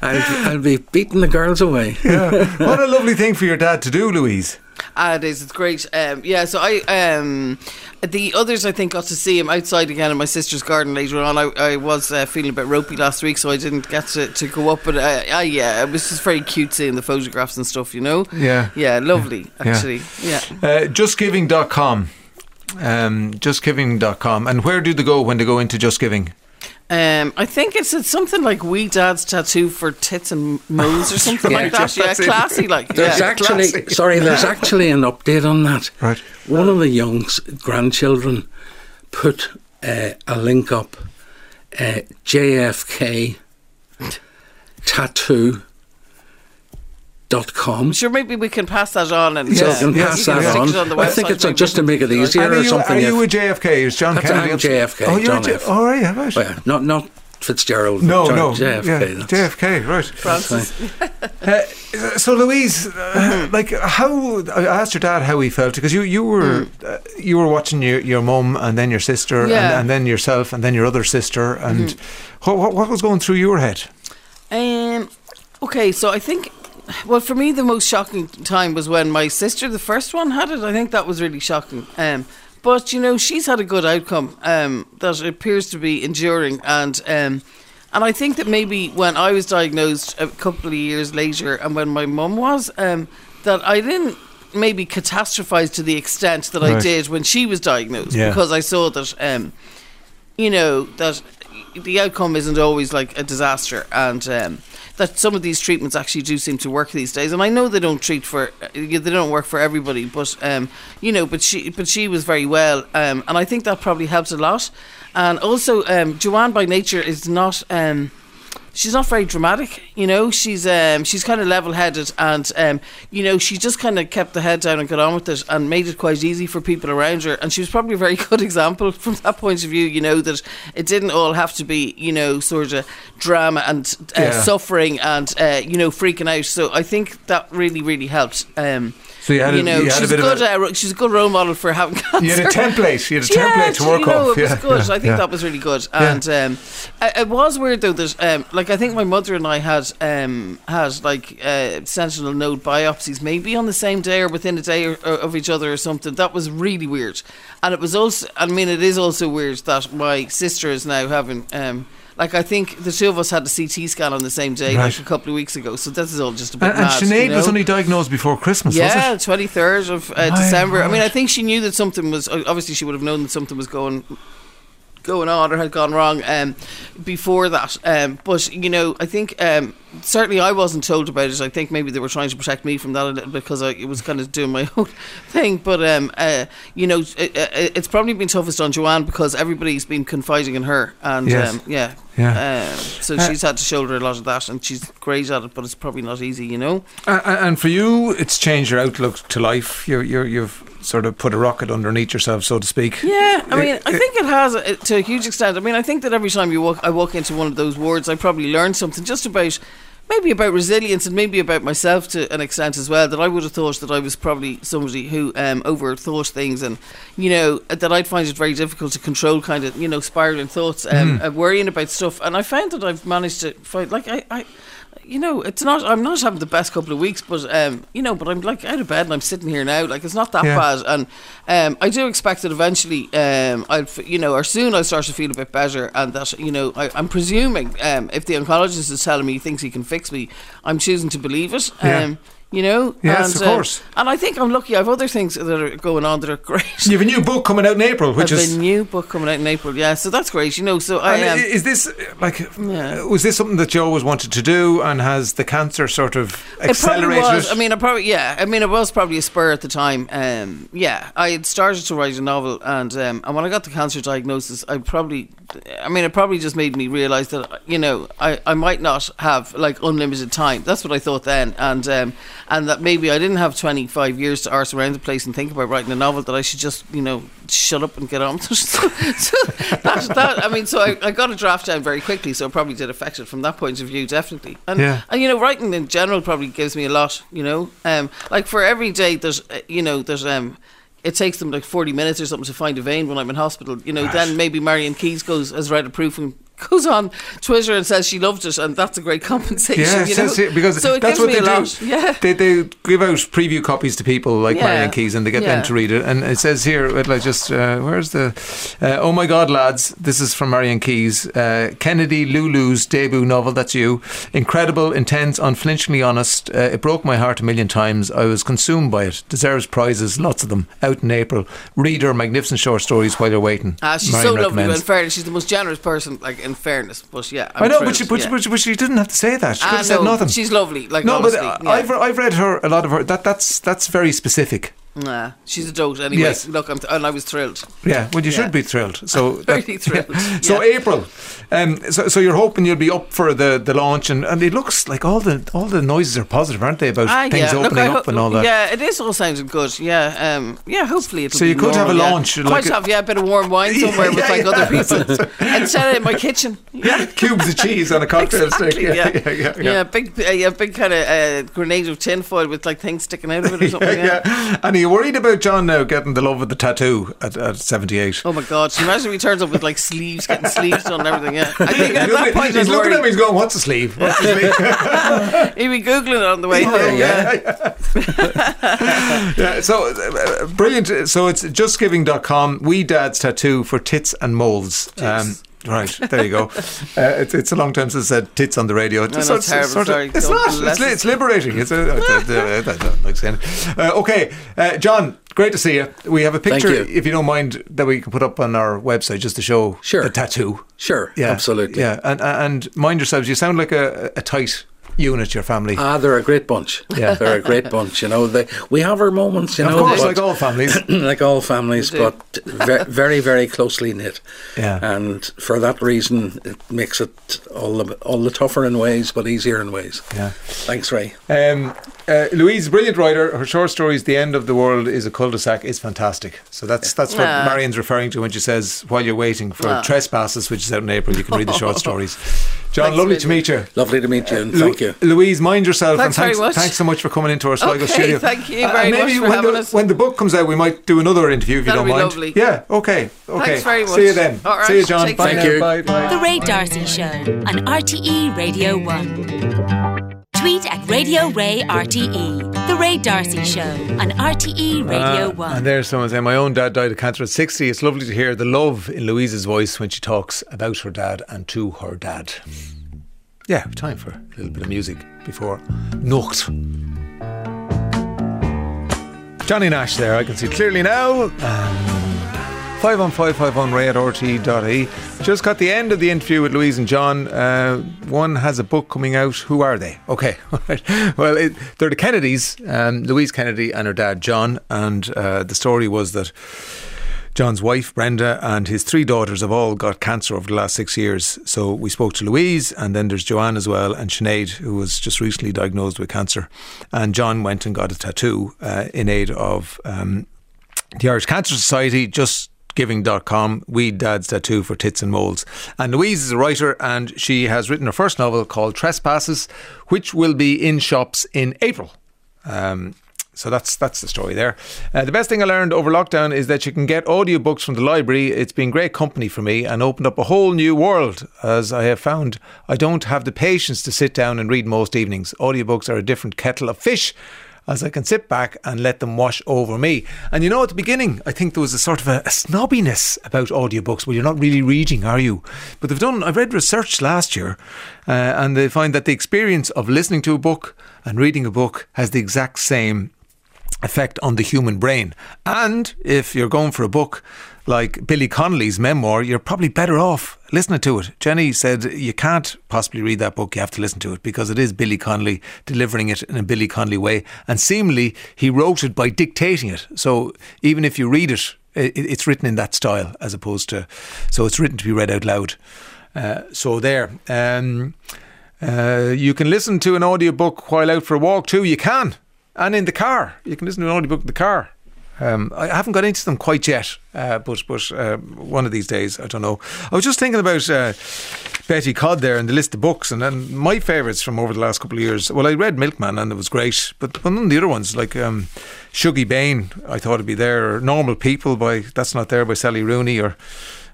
I'll, I'll be beating the girls away. yeah. What a lovely thing for your dad to do, Louise. Ah, it is. It's great. Um, yeah. So I, um, the others, I think, got to see him outside again in my sister's garden later on. I, I was uh, feeling a bit ropey last week, so I didn't get to, to go up. But uh, I, yeah, it was just very cute seeing the photographs and stuff. You know. Yeah. Yeah. Lovely. Yeah. Actually. Yeah. Uh, justgiving.com. Um, justgiving.com. And where do they go when they go into Just Giving? Um, I think it's, it's something like "Wee Dad's tattoo for tits and moles" or something Yeah, like that. Yeah, that's it. classy. Like There's yeah. actually classic. sorry. There's actually an update on that. Right. One of the young s- grandchildren put uh, a link up. Uh, JFK tattoo dot com. Sure, maybe we can pass that on and So uh, yes, pass you can that stick on. it on the I think it's maybe. just to make it easier And are or you, something. are you a JFK? Is John That's- Kennedy? I'm JFK, Oh, you're John J- F. All right, yeah, right. well, not not Fitzgerald. No, John- no. JFK. yeah, JFK, right. Francis. Uh, so, Louise, uh, like, how I asked your dad how he felt because you you were uh, you were watching your your mum and then your sister and, Yeah. and then yourself and then your other sister and what, what what was going through your head? Um, okay, so I think, well, for me, the most shocking time was when my sister, the first one, had it. I think that was really shocking. Um, but you know, she's had a good outcome um, that appears to be enduring, and um, and I think that maybe when I was diagnosed a couple of years later, and when my mum was, um, that I didn't maybe catastrophize to the extent that I did when she was diagnosed, Yeah. because I saw that. Um, you know that the outcome isn't always like a disaster and um, that some of these treatments actually do seem to work these days. And I know they don't treat for uh, they don't work for everybody but um, you know but she but she was very well um, and I think that probably helps a lot. And also um, Joanne by nature is not um, she's not very dramatic, you know. She's um, she's kind of level headed, and um, you know, she just kind of kept the head down and got on with it, and made it quite easy for people around her. And she was probably a very good example from that point of view, you know, that it didn't all have to be, you know, sort of drama and uh, Yeah. suffering and uh, you know freaking out. So I think that really, really helped. Um, So you had a- know, you had a she's bit of good. a- uh, she's a good role model for having cancer. You had a template. You had a Yeah, template to work you know, off. It was good. yeah, I think yeah. that was really good. Yeah. And um, it, it was weird though that um, like I think my mother and I had um, had like uh, sentinel node biopsies maybe on the same day or within a day or, or, of each other or something. That was really weird. And it was also I mean it is also weird that my sister is now having. Um, like I think the two of us had a CT scan on the same day, Right. like a couple of weeks ago. So this is all just a bit And, and mad. Sinead you was only diagnosed before Christmas, Yeah, twenty third of uh, December. I mean, I think she knew that something was. Obviously, she would have known that something was going going on or had gone wrong um, before that. Um, but you know, I think um, certainly I wasn't told about it. I think maybe they were trying to protect me from that a little bit because I it was kind of doing my own thing. But um, uh, you know, it, it, it's probably been toughest on Joanne because everybody's been confiding in her, and Yes. um, yeah, Yeah. Um, so Uh, she's had to shoulder a lot of that, and she's great at it. But it's probably not easy, you know. And for you, it's changed your outlook to life. You're, you're, you've sort of put a rocket underneath yourself, so to speak. Yeah, I It- mean, I think it has uh, to a huge extent. I mean, I think that every time you walk, I walk into one of those wards, I probably learn something just about, maybe about resilience and maybe about myself to an extent as well. That I would have thought that I was probably somebody who um, overthought things, and you know that I'd find it very difficult to control kind of you know spiraling thoughts, um, uh, worrying about stuff. And I found that I've managed to find like I. I you know, it's not. I'm not having the best couple of weeks, but um, you know, but I'm like out of bed and I'm sitting here now. Like it's not that Yeah. bad, and um, I do expect that eventually, um, I'll, you know, or soon I'll start to feel a bit better, and that you know, I, I'm presuming um, if the oncologist is telling me he thinks he can fix me, I'm choosing to believe it. Yeah. Um, you know, Yes, and, of um, course. and I think I'm lucky. I have other things that are going on that are great. You have a new book coming out in April, which I have is. a new book coming out in April. Yeah, so that's great. You know, so I am. i- is this uh, like Yeah. was this something that you always wanted to do, and has the cancer sort of It probably accelerated? was. I mean, I probably yeah. I mean, it was probably a spur at the time. Um, yeah, I had started to write a novel, and um, and when I got the cancer diagnosis, I probably, I mean, it probably just made me realise that you know I, I might not have like unlimited time. That's what I thought then, and um, and that maybe I didn't have twenty five years to arse around the place and think about writing a novel. That I should just you know shut up and get on. so, that, that I mean, so I, I got a draft down very quickly, so it probably did affect it from that point of view, definitely. And Yeah. and you know, writing in general probably gives me a lot. You know, um, like for every day, there's uh, you know, there's um. It takes them like forty minutes or something to find a vein when I'm in hospital. You know, then maybe Marian Keyes goes has read a proof and goes on Twitter and says she loved it, and that's a great compensation. Yeah, you know? here- because so it that's gives what me they a do. Yeah. They, they give out preview copies to people like Yeah. Marian Keyes, and they get Yeah. them to read it. And it says here, like just uh, where's the? Uh, oh my God, lads! This is from Marian Keyes. Uh, Kennedy Lulu's debut novel. That's you. Incredible, intense, unflinchingly honest. Uh, it broke my heart a million times. I was consumed by it. Deserves prizes, lots of them. Out in April. Read her magnificent short stories while you're waiting. Ah, she's Marianne so lovely. Recommends. fairness, she's the most generous person. Like in fairness, but yeah, I'm I know, thrilled, but she, but, yeah. but, but she didn't have to say that. She could have said nothing. She's lovely. Like no, honestly, but uh, yeah. I've I've read her a lot of her. That that's that's very specific. Nah, she's a dote anyway. Yes. Look, I'm th- and I was thrilled. Yeah, well, you Yeah. should be thrilled. So Very thrilled, So yeah. April, um, so so you're hoping you'll be up for the, the launch, and, and it looks like all the all the noises are positive, aren't they? About Ah, things yeah. Look, opening I up ho- and all that. Yeah, it is all sounding good. Yeah, um, yeah. Hopefully it'll. So you could have a normal, launch, Quite a- have yeah, a bit of warm wine somewhere with like other people, and set it in my kitchen. Yeah. Cubes of cheese on a cocktail Exactly, stick. yeah. yeah, yeah, yeah. Big, uh, yeah, big kind of uh, grenade of tinfoil with like things sticking out of it or something. Yeah, yeah. And you worried about John now getting the love of the tattoo at, at 78? Oh my god! You imagine if he turns up with like sleeves, getting sleeves done and everything? Yeah, I think at that point he's looking at me, he's going, What's a sleeve? What's a sleeve? He'd be googling it on the way home. Yeah, yeah, so uh, brilliant. So it's justgiving.com. We Dad's Tattoo for Tits and Moles. Um, right, there you go. Uh, it's, it's a long time since I said tits on the radio. It's, know, it's terrible, sort of- sorry. it's not. It's, li- it's liberating. It's a, I don't like saying. Uh, okay, uh, John, great to see you. We have a picture, you. if you don't mind, that we can put up on our website just to show Sure. the tattoo. Sure, Yeah, absolutely. Yeah, and, and mind yourselves, you sound like a, a tight unit, your family. Ah, they're a great bunch. Yeah. they're a great bunch. You know, they, we have our moments. You of know, course, like all families. like all families, but ve- very, very closely knit. Yeah. And for that reason, it makes it all the, all the tougher in ways, but easier in ways. Yeah. Thanks, Ray. Um, uh, Louise, brilliant writer. Her short stories, "The End of the World is a Cul-de-sac," is fantastic. So that's that's what Ah. Marian's referring to when she says, "While you're waiting for Ah. Trespasses," which is out in April, you can read the short stories. John, Thanks, lovely to meet you. Lovely to meet you, and Lu- thank you. Louise. Mind yourself, Thanks and thanks, very much. thanks so much for coming into our Sligo Okay, studio. thank you Uh, very and maybe much for when having the, us. When the book comes out, we might do another interview if you That'd don't be mind. lovely. Yeah. Okay. Okay. Thanks very See you then. All right, See you, John. take Bye care. now. Thank you. Bye. Bye. The Ray D'Arcy Show on RTE Radio 1. Tweet at Radio Ray RTE. The Ray D'Arcy Show on RTE Radio Ah, 1. And there's someone saying, My own dad died of cancer at 60. It's lovely to hear the love in Louise's voice when she talks about her dad and to her dad. Yeah, time for a little bit of music before Nuacht. Johnny Nash there, I can see clearly now. Um, 5 on 5 5 on ray at rt.e. Just got the end of the interview with Louise and John. Uh, one has a book coming out. Who are they? Okay. Well, it, they're the Kennedys, um, Louise Kennedy and her dad John. And uh, the story was that John's wife, Brenda, and his three daughters have all got cancer over the last six years. So we spoke to Louise, and then there's Joanne as well, and Sinead, who was just recently diagnosed with cancer. And John went and got a tattoo uh, in aid of um, the Irish Cancer Society, just giving.com, We Dad's Tattoo for Tits and Moles. And Louise is a writer and she has written her first novel called Trespasses, which will be in shops in April. Um, so that's that's the story there. Uh, the best thing I learned over lockdown is that you can get audiobooks from the library. It's been great company for me and opened up a whole new world as I have found I don't have the patience to sit down and read most evenings. Audiobooks are a different kettle of fish as I can sit back and let them wash over me. And you know, at the beginning, I think there was a sort of a, a snobbiness about audiobooks. Well, you're not really reading, are you? But they've done, I read research last year, uh, and they find that the experience of listening to a book and reading a book has the exact same effect on the human brain. And if you're going for a book like Billy Connolly's memoir, you're probably better off listening to it. Jenny said you can't possibly read that book, you have to listen to it because it is Billy Connolly delivering it in a Billy Connolly way. And seemingly, he wrote it by dictating it. So even if you read it, it it's written in that style as opposed to, so it's written to be read out loud. Uh, so there. Um, uh, you can listen to an audiobook while out for a walk too. You can. And in the car. You can listen to an audiobook in the car. Um, I haven't got into them quite yet, uh, but but uh, one of these days, I don't know. I was just thinking about uh, Betty Codd there and the list of books, and then my favourites from over the last couple of years. Well, I read Milkman and it was great, but none of the other ones, like um, Shuggie Bain, I thought it'd be there, or Normal People by That's Not There by Sally Rooney, or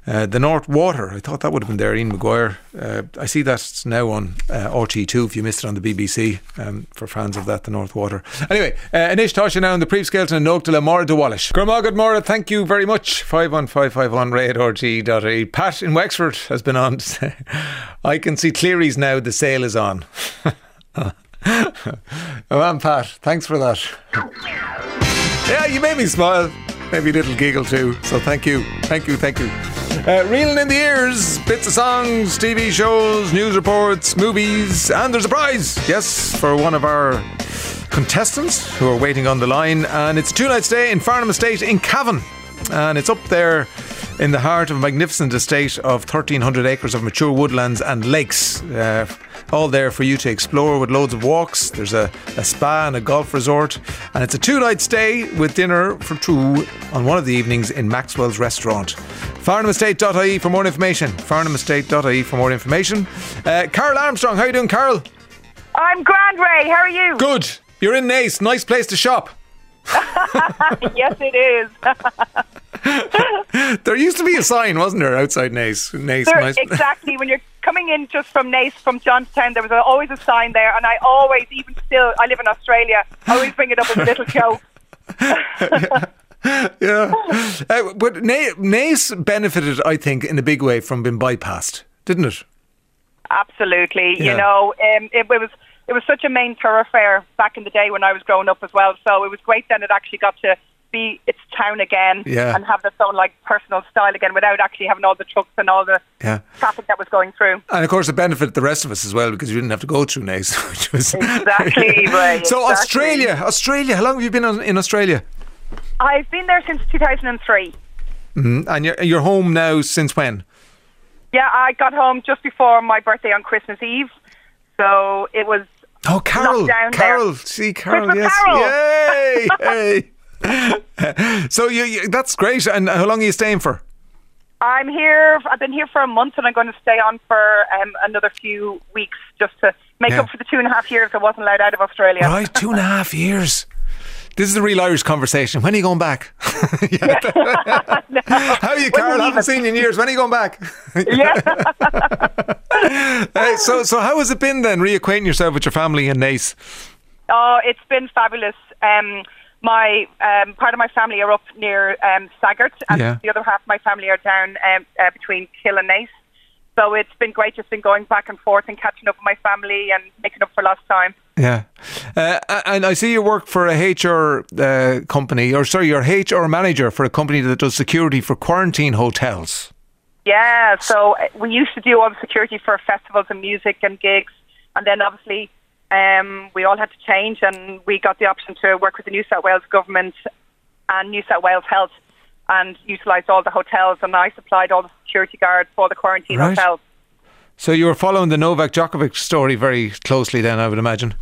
Uh, the North Water, I thought that would have been there, Ian McGuire. Uh, I see that's now on uh, RT2 if you missed it on the BBC um, for fans of that, the North Water. Anyway, uh, Anish Tasha now in the Preve Skelton and Noak de la Mora de Wallish. Gurmagad Mora, thank you very much. 51551 ray at RT.ie. Pat in Wexford has been on I can see Clerys now, the sale is on. oh, man, Pat, thanks for that. Yeah, you made me smile. Maybe a little giggle too. So thank you, thank you, thank you. Uh, reeling in the ears, bits of songs, TV shows, news reports, movies, and there's a prize. Yes, for one of our contestants who are waiting on the line, and it's a two-night stay in Farnham Estate in Cavan, and it's up there in the heart of a magnificent estate of 1,300 acres of mature woodlands and lakes. Uh, all there for you to explore with loads of walks. There's a, a spa and a golf resort, and it's a two night stay with dinner for two on one of the evenings in Maxwell's restaurant. FarnhamEstate.ie for more information. FarnhamEstate.ie for more information. Uh, Carol Armstrong, how you doing, Carol? I'm grand, Ray. How are you? Good. You're in Naas. Nice place to shop. yes, it is. there used to be a sign, wasn't there, outside Naas? Naas, There- exactly. When you're coming in just from Naas, from Johnstown, there was always a sign there, and I always, even still, I live in Australia, I always bring it up as a little joke. yeah. Uh, but Na- Naas benefited, I think, in a big way from being bypassed, didn't it? Absolutely. Yeah. You know, um, it, it was it was such a main thoroughfare back in the day when I was growing up as well. So it was great then it actually got to be its town again Yeah. and have its own like personal style again without actually having all the trucks and all the Yeah. traffic that was going through. And of course, it benefited the rest of us as well because you didn't have to go through Naas, which was Exactly, right, So exactly. Australia, Australia. How long have you been on, in Australia? I've been there since 2003. Mm, and you're you're home now since when? Yeah, I got home just before my birthday on Christmas Eve. So it was Oh, Carol, Carol, there. see Carol, Christmas yes, Carol. yay, hey. so you, you, that's great. And how long are you staying for? I'm here. I've been here for a month, and I'm going to stay on for um, another few weeks just to make Yeah. up for the two and a half years I wasn't allowed out of Australia. Right, two and a half years. This is a real Irish conversation. When are you going back? How are you, Carol? Haven't seen you in years. When are you going back? Yeah. Hey, so, so how has it been then, reacquainting yourself with your family in Naas? oh, it's been fabulous. Um, my um, part of my family are up near um, Saggart, and Yeah. the other half of my family are down um, uh, between Kill and Naas. So it's been great just been going back and forth and catching up with my family and making up for lost time. Yeah, uh, and I see you work for a HR uh, company, or sorry, you're HR manager for a company that does security for quarantine hotels. Yeah, so uh, we used to do all the security for festivals and music and gigs, and then obviously um, we all had to change, and we got the option to work with the New South Wales government and New South Wales Health, and utilise all the hotels, and I supplied all the security guards for the quarantine Right. hotels. So you were following the Novak Djokovic story very closely, then I would imagine.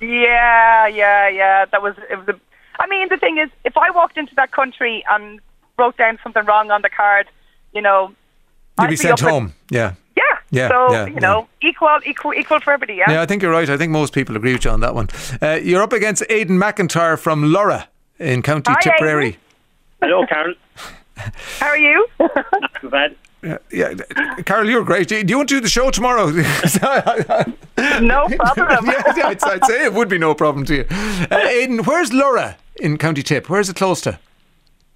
Yeah, yeah, yeah. That was it. Was a, I mean, the thing is, if I walked into that country and wrote down something wrong on the card, you know, You'd I'd be sent up home. Yeah. Yeah. Yeah, So yeah, you know, equal, equal, equal for everybody. Yeah. Yeah, I think you're right. I think most people agree with you on that one. Uh, you're up against Aidan McIntyre from Lorrha in County Hi, Tipperary. Hello, Carol. How are you? Not too bad. Yeah, yeah, Carol, you're great. Do you want to do the show tomorrow? no problem. yeah, yeah, I'd, I'd say it would be no problem to you. Uh, Aidan, where's Lorrha in County Tip? Where's it close to?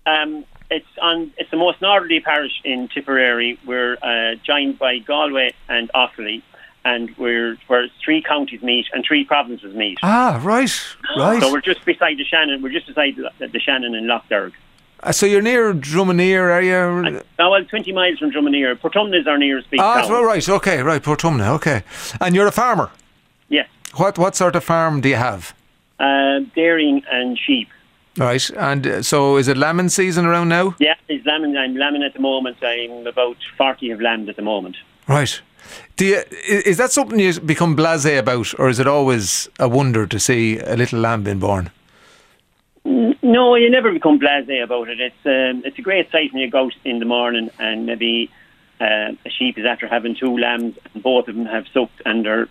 Um, it's on. It's the most northerly parish in Tipperary. We're uh, joined by Galway and Offaly, and we're where three counties meet and three provinces meet. Ah, right, right. So we're just beside the Shannon. We're just beside the, the Shannon and Lough Derg. Uh, so you're near Dromineer area? And, oh, well, 20 miles from Dromineer. Portumna is our nearest big Ah, town. right, okay, right, Portumna, okay. And you're a farmer. Yes. What what sort of farm do you have? Uh, dairying and sheep. Right, and uh, so is it lambing season around now? Yeah, it's lambing. I'm lambing at the moment. I'm about 40 of lambed at the moment. Right. Do you, is that something you become blasé about, or is it always a wonder to see a little lamb being born? No, you never become blasé about it. It's um, it's a great sight when you go out in the morning and maybe uh, a sheep is after having two lambs and both of them have sucked and they're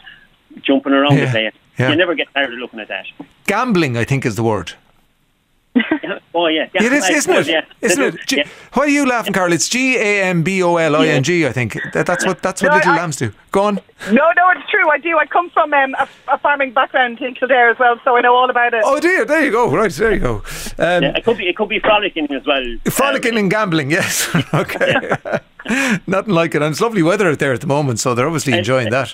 jumping around Yeah, the place. yeah. You never get tired of looking at that. Gambling, I think, is the word. Oh yeah, yeah It is, is, isn't it? Yeah. Isn't it? G- yeah. Why are you laughing, Carl? It's G A M B O L I N G. I think that, that's what that's what No, little I- lambs do. Go on. No, no, it's true. I do. I come from um, a, a farming background in Kildare as well, so I know all about it. Oh dear, there you go. Right, there you go. Um, Yeah, it could be it could be frolicking as well. Frolicking Um, and gambling, yes. okay. Nothing like it. And it's lovely weather out there at the moment, so they're obviously Uh, enjoying that.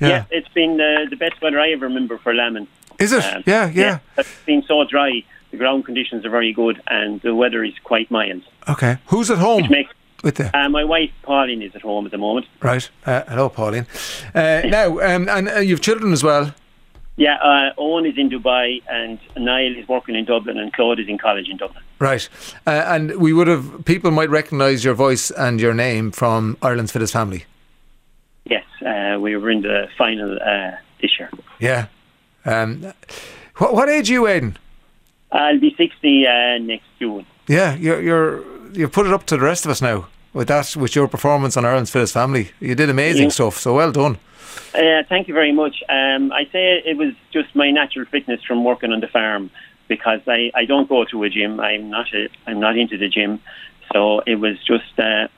yeah. Yeah. it's been uh, the best weather I ever remember for lambing. Is it? Um, yeah, yeah, It's been so dry. The ground conditions are very good, and the weather is quite mild. Okay. Who's at home with the uh, my wife Pauline is at home at the moment. right? Uh, hello, Pauline. Uh, now, um, and uh, you've children as well. Yeah, uh, Owen is in Dubai, and Niall is working in Dublin, and Claude is in college in Dublin. Right. Uh, and we would have, people might recognise your voice and your name from Ireland's Fittest Family. Yes, uh, we were in the final uh, this year. Yeah. Um, what, what age are you, Aidan? I'll be 60 uh, next June. Yeah, you're, you're, you've put it up to the rest of us now with that, with your performance on Ireland's Fittest Family. You did amazing Yeah. stuff, so well done. Uh, thank you very much. Um, I say it was just my natural fitness from working on the farm because I, I don't go to a gym. I'm not a, I'm not into the gym, so it was just uh,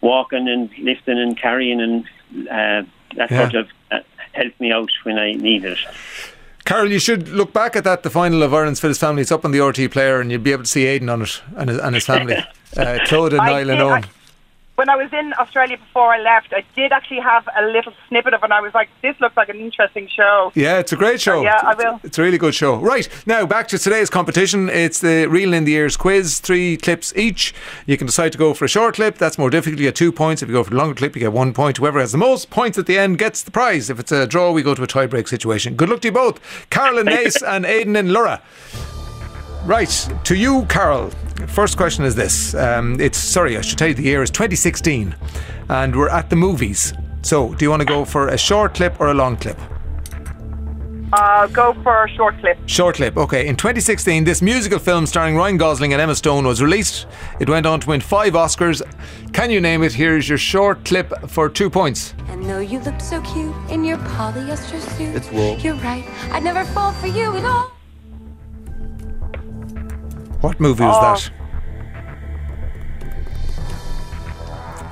walking and lifting and carrying and uh, that Yeah. sort of uh, helped me out when I needed it. Carol, you should look back at that, the final of Ireland's Fittest Family. It's up on the RT player, and you'll be able to see Aidan on it and his, and his family. Uh, Claude and Niall and Owen. When I was in Australia before I left, I did actually have a little snippet of it, and I was like, this looks like an interesting show. Yeah, it's a great show. Yeah, I will. It's a really good show. Right, now back to today's competition. It's the Reeling in the Ears quiz, three clips each. You can decide to go for a short clip, that's more difficult. You get two points. If you go for a longer clip, you get one point. Whoever has the most points at the end gets the prize. If it's a draw, we go to a tie-break situation. Good luck to you both, Carolyn Naas and Aidan and Lorrha. Right, to you, Carol. First question is this. Um, it's, sorry, I should tell you the year is 2016, and we're at the movies. So, do you want to go for a short clip or a long clip? Uh, go for a short clip. Short clip. Okay. In 2016, this musical film starring Ryan Gosling and Emma Stone was released. It went on to win five Oscars. Can you name it? Here's your short clip for two points. And though you look so cute in your polyester suit, It's wool. You're right. I'd never fall for you at all. What movie was Oh. that?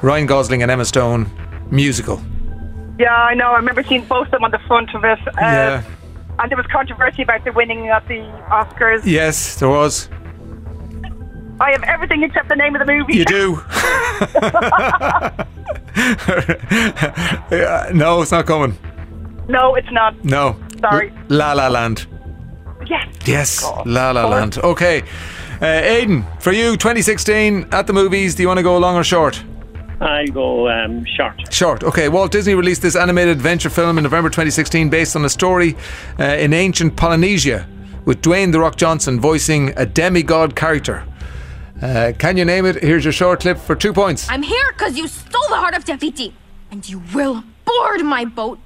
Ryan Gosling and Emma Stone musical. Yeah, I know. I remember seeing both of them on the front of it. Uh, yeah. And there was controversy about the winning of the Oscars. Yes, there was. I have everything except the name of the movie. You do. Yeah, no, it's not coming. no, it's not. No. Sorry. La La Land. Yes. Yes, La La Land. Okay. Uh, Aidan, for you, 2016 at the movies, do you want to go long or short? I'll go um, short. Short. Okay. Walt Disney released this animated adventure film in November 2016 based on a story uh, in ancient Polynesia with Dwayne The Rock Johnson voicing a demigod character. Uh, can you name it? Here's your short clip for two points. I'm here because you stole the heart of Te Fiti. And you will board my boat.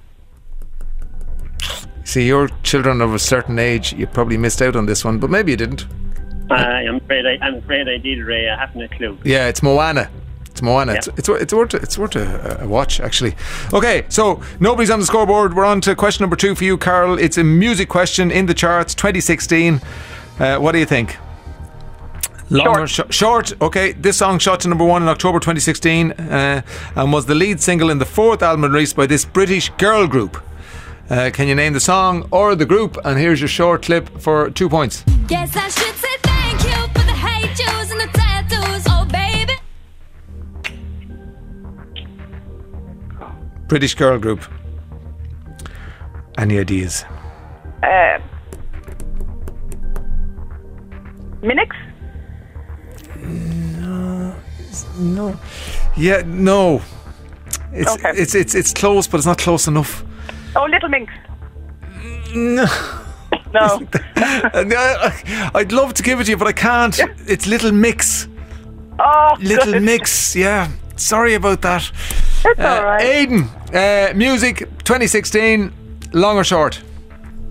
See, your children of a certain age, you probably missed out on this one, but maybe you didn't. I am afraid I, I'm afraid I did, Ray. I haven't a clue. Yeah, it's Moana. It's Moana. Yeah. It's, it's it's worth it's worth a, a watch actually. Okay, so nobody's on the scoreboard. We're on to question number two for you, Carl. It's a music question in the charts, 2016. Uh, what do you think? Long Short. or sh- short. Okay, this song shot to number one in October 2016 uh, and was the lead single in the fourth album released by this British girl group. Uh, can you name the song or the group? And here's your short clip for two points. Guess I should say thank you for the hate juice and the tattoos. Oh, baby. British girl group. Any ideas? Uh, Minix? No. Yeah, no. It's Okay. it's it's it's close, but it's not close enough. Oh, Little Minx. No. No. I- I'd love to give it to you, but I can't. It's Little Mix. oh, Little good. Mix, yeah. Sorry about that. It's Uh, all right. Aidan, uh, music 2016, long or short?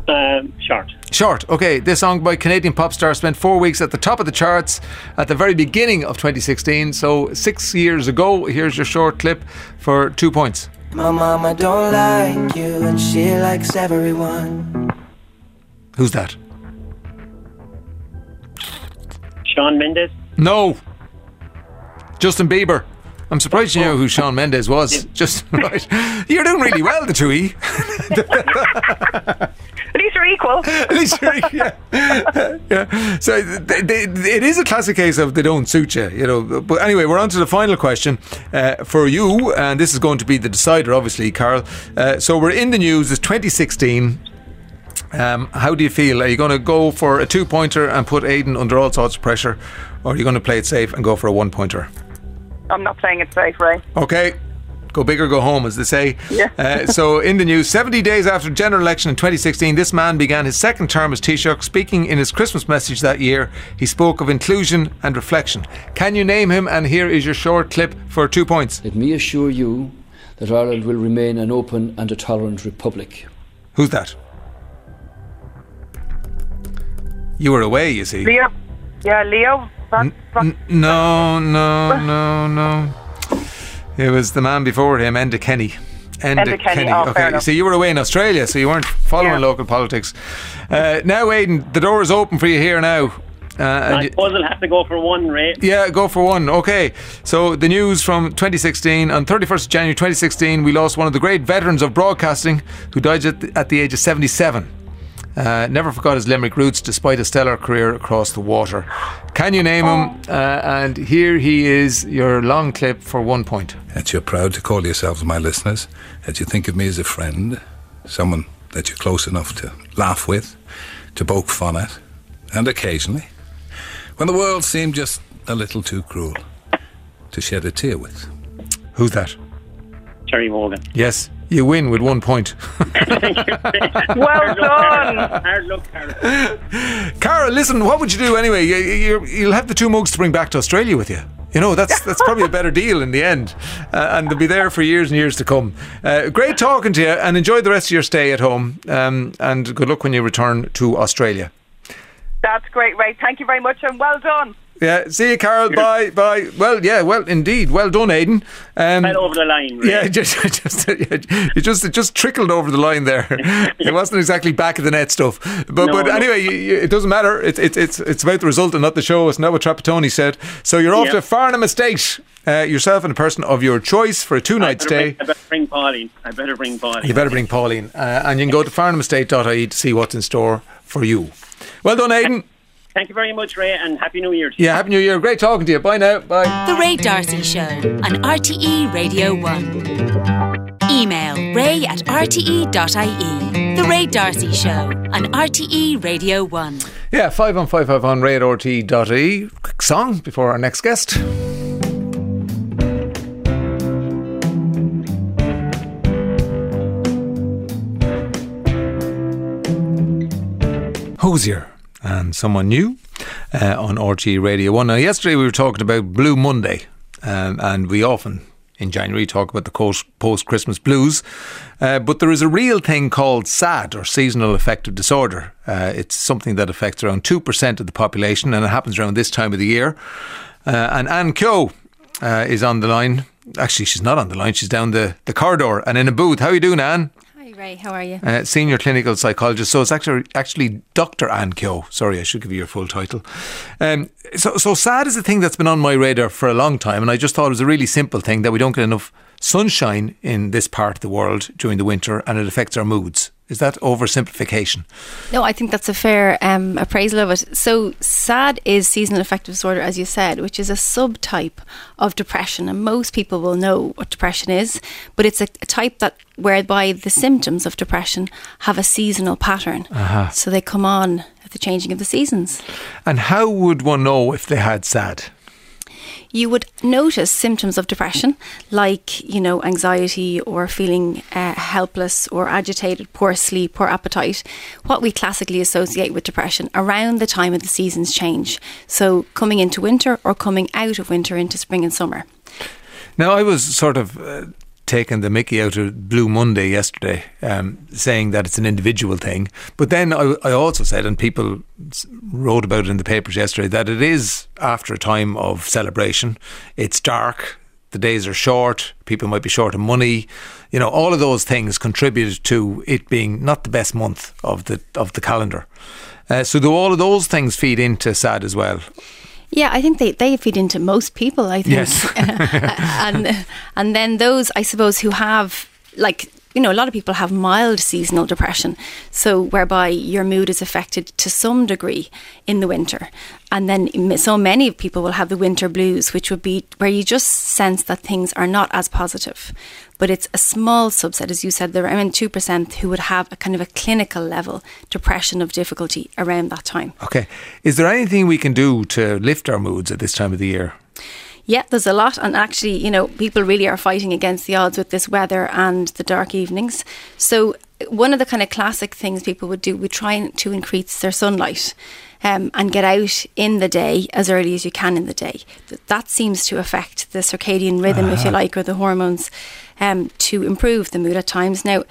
Um, short. Short. Okay, this song by Canadian pop star spent four weeks at the top of the charts at the very beginning of 2016. So six years ago. Here's your short clip for two points. My mama don't like you and she likes everyone. Who's that? Shawn Mendes. No. Justin Bieber. I'm surprised you know who oh. Shawn Mendes was. Just right. You're doing really well, the two E. At least we're equal. At least you're, yeah. yeah. So they, they, it is a classic case of they don't suit you, you know. But anyway, we're on to the final question uh, for you, and this is going to be the decider, obviously, Carl. Uh, so we're in the news. It's 2016. Um, how do you feel? Are you going to go for a two pointer and put Aidan under all sorts of pressure, or are you going to play it safe and go for a one pointer? I'm not playing it safe, Ray. Okay. Go big or go home, as they say. Yeah. Uh, so, in the news, 70 days after the general election in 2016, this man began his second term as Taoiseach. Speaking in his Christmas message that year, he spoke of inclusion and reflection. Can you name him? And here is your short clip for two points. Let me assure you that Ireland will remain an open and a tolerant republic. Who's that? You were away, you see. Leo. Yeah, Leo. Van, Van, No, no, no, no. It was the man before him, Enda Kenny. Enda Kenny, oh, okay. enough. So you were away in Australia, so you weren't following Yeah. local politics. Uh, now, Aidan, the door is open for you here now. Uh, and I suppose I'll have to go for one, Ray. yeah, go for one. Okay. So the news from 2016 on 31st of January 2016, we lost one of the great veterans of broadcasting who died at the, at the age of 77. Uh, never forgot his Limerick roots despite a stellar career across the water. Can you name him? Uh, and here he is, your long clip for one point. that you're proud to call yourselves my listeners, that you think of me as a friend, someone that you're close enough to laugh with, to poke fun at, and occasionally, when the world seemed just a little too cruel, to shed a tear with. Who's that? Terry Wogan. Yes, you win with one point. well done. Hard luck, Carol. Cara, listen, what would you do anyway? You, you, you'll have the two mugs to bring back to Australia with you. You know, that's that's probably a better deal in the end. Uh, and they'll be there for years and years to come. Uh, great talking to you and enjoy the rest of your stay at home. Um, and good luck when you return to Australia. That's great, Ray. Thank you very much and well done. Yeah, see you, Carol. Bye, bye. Well, yeah, well, indeed. Well done, Aidan. Um, over the line, Ray. Yeah, just, just, it just, it just trickled over the line there. it wasn't exactly back of the net stuff, but, No, but no. anyway, you, you, it doesn't matter. It's, it's, it's, it's about the result and not the show. It's not what Trapattoni said? So you're off to Farnham Estate, uh, yourself and a person of your choice for a two-night stay. Bring, I better bring Pauline. I better bring Pauline. You better bring Pauline, uh, and you can go to farnhamestate.ie to see what's in store for you. Well done, Aidan. Thank you very much, Ray, and Happy New Year to you. Yeah, happy New Year. Great talking to you. Bye now. Bye. The Ray D'Arcy Show on RTE Radio 1. Email ray at rte.ie. The Ray D'Arcy Show on RTE Radio 1. Yeah, five on five five on radrt.e. Quick song before our next guest. Hozier and someone new uh, on RT Radio 1. Now, yesterday we were talking about Blue Monday, um, and we often in January talk about the post Christmas blues. Uh, but there is a real thing called SAD or seasonal affective disorder. Uh, it's something that affects around 2% of the population, and it happens around this time of the year. Uh, and Anne Kehoe uh, is on the line. Actually, she's not on the line, she's down the, the corridor and in a booth. How are you doing, Anne? Ray. How are you? Uh, senior clinical psychologist. So it's actually actually Dr. Anne Kehoe. Sorry, I should give you your full title. Um, so, so sad is a thing that's been on my radar for a long time, and I just thought it was a really simple thing that we don't get enough sunshine in this part of the world during the winter, and it affects our moods. Is that oversimplification? No, I think that's a fair um, appraisal of it. So, SAD is seasonal affective disorder, as you said, which is a subtype of depression, and most people will know what depression is. But it's a, a type that whereby the symptoms of depression have a seasonal pattern, Uh-huh. so they come on at the changing of the seasons. And how would one know if they had sad? You would notice symptoms of depression like you know anxiety or feeling uh, helpless or agitated poor sleep poor appetite. What we classically associate with depression around the time of the seasons change. So coming into winter or coming out of winter into spring and summer. Now, I was sort of uh, taking the mickey out of Blue Monday yesterday, um, saying that it's an individual thing. But then I, I also said, and people wrote about it in the papers yesterday, that it is after a time of celebration. It's dark, the days are short, people might be short of money. You know, all of those things contributed to it being not the best month of the of the calendar. Uh, so do all of those things feed into sad as well? Yeah, I think they, they feed into most people. I think, Yes. and and then those I suppose who have like you know a lot of people have mild seasonal depression, so whereby your mood is affected to some degree in the winter, and then so many people will have the winter blues, which would be where you just sense that things are not as positive. But it's a small subset, as you said, there are around two percent who would have a kind of a clinical level depression of difficulty around that time. Okay. Is there anything we can do to lift our moods at this time of the year? Yeah, there's a lot, and actually, you know, people really are fighting against the odds with this weather and the dark evenings. So, one of the kind of classic things people would do would try to increase their sunlight. Um, and get out in the day as early as you can in the day. That seems to affect the circadian rhythm, if you Ah. like, or the hormones um, to improve the mood at times. Now,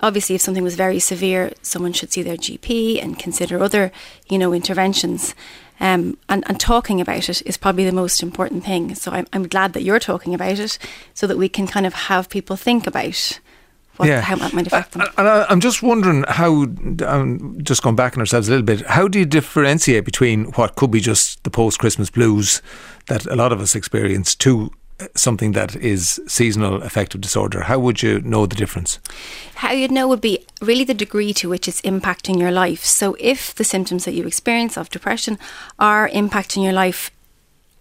obviously, if something was very severe, someone should see their GP and consider other, you know, interventions. Um, and, and talking about it is probably the most important thing. So I'm, I'm glad that you're talking about it so that we can kind of have people think about what, how that might affect them. And I, I'm just wondering how, um, just going back on ourselves a little bit, how do you differentiate between what could be just the post Christmas blues that a lot of us experience to something that is seasonal affective disorder? How would you know the difference? How you'd know would be really the degree to which it's impacting your life. So, if the symptoms that you experience of depression are impacting your life,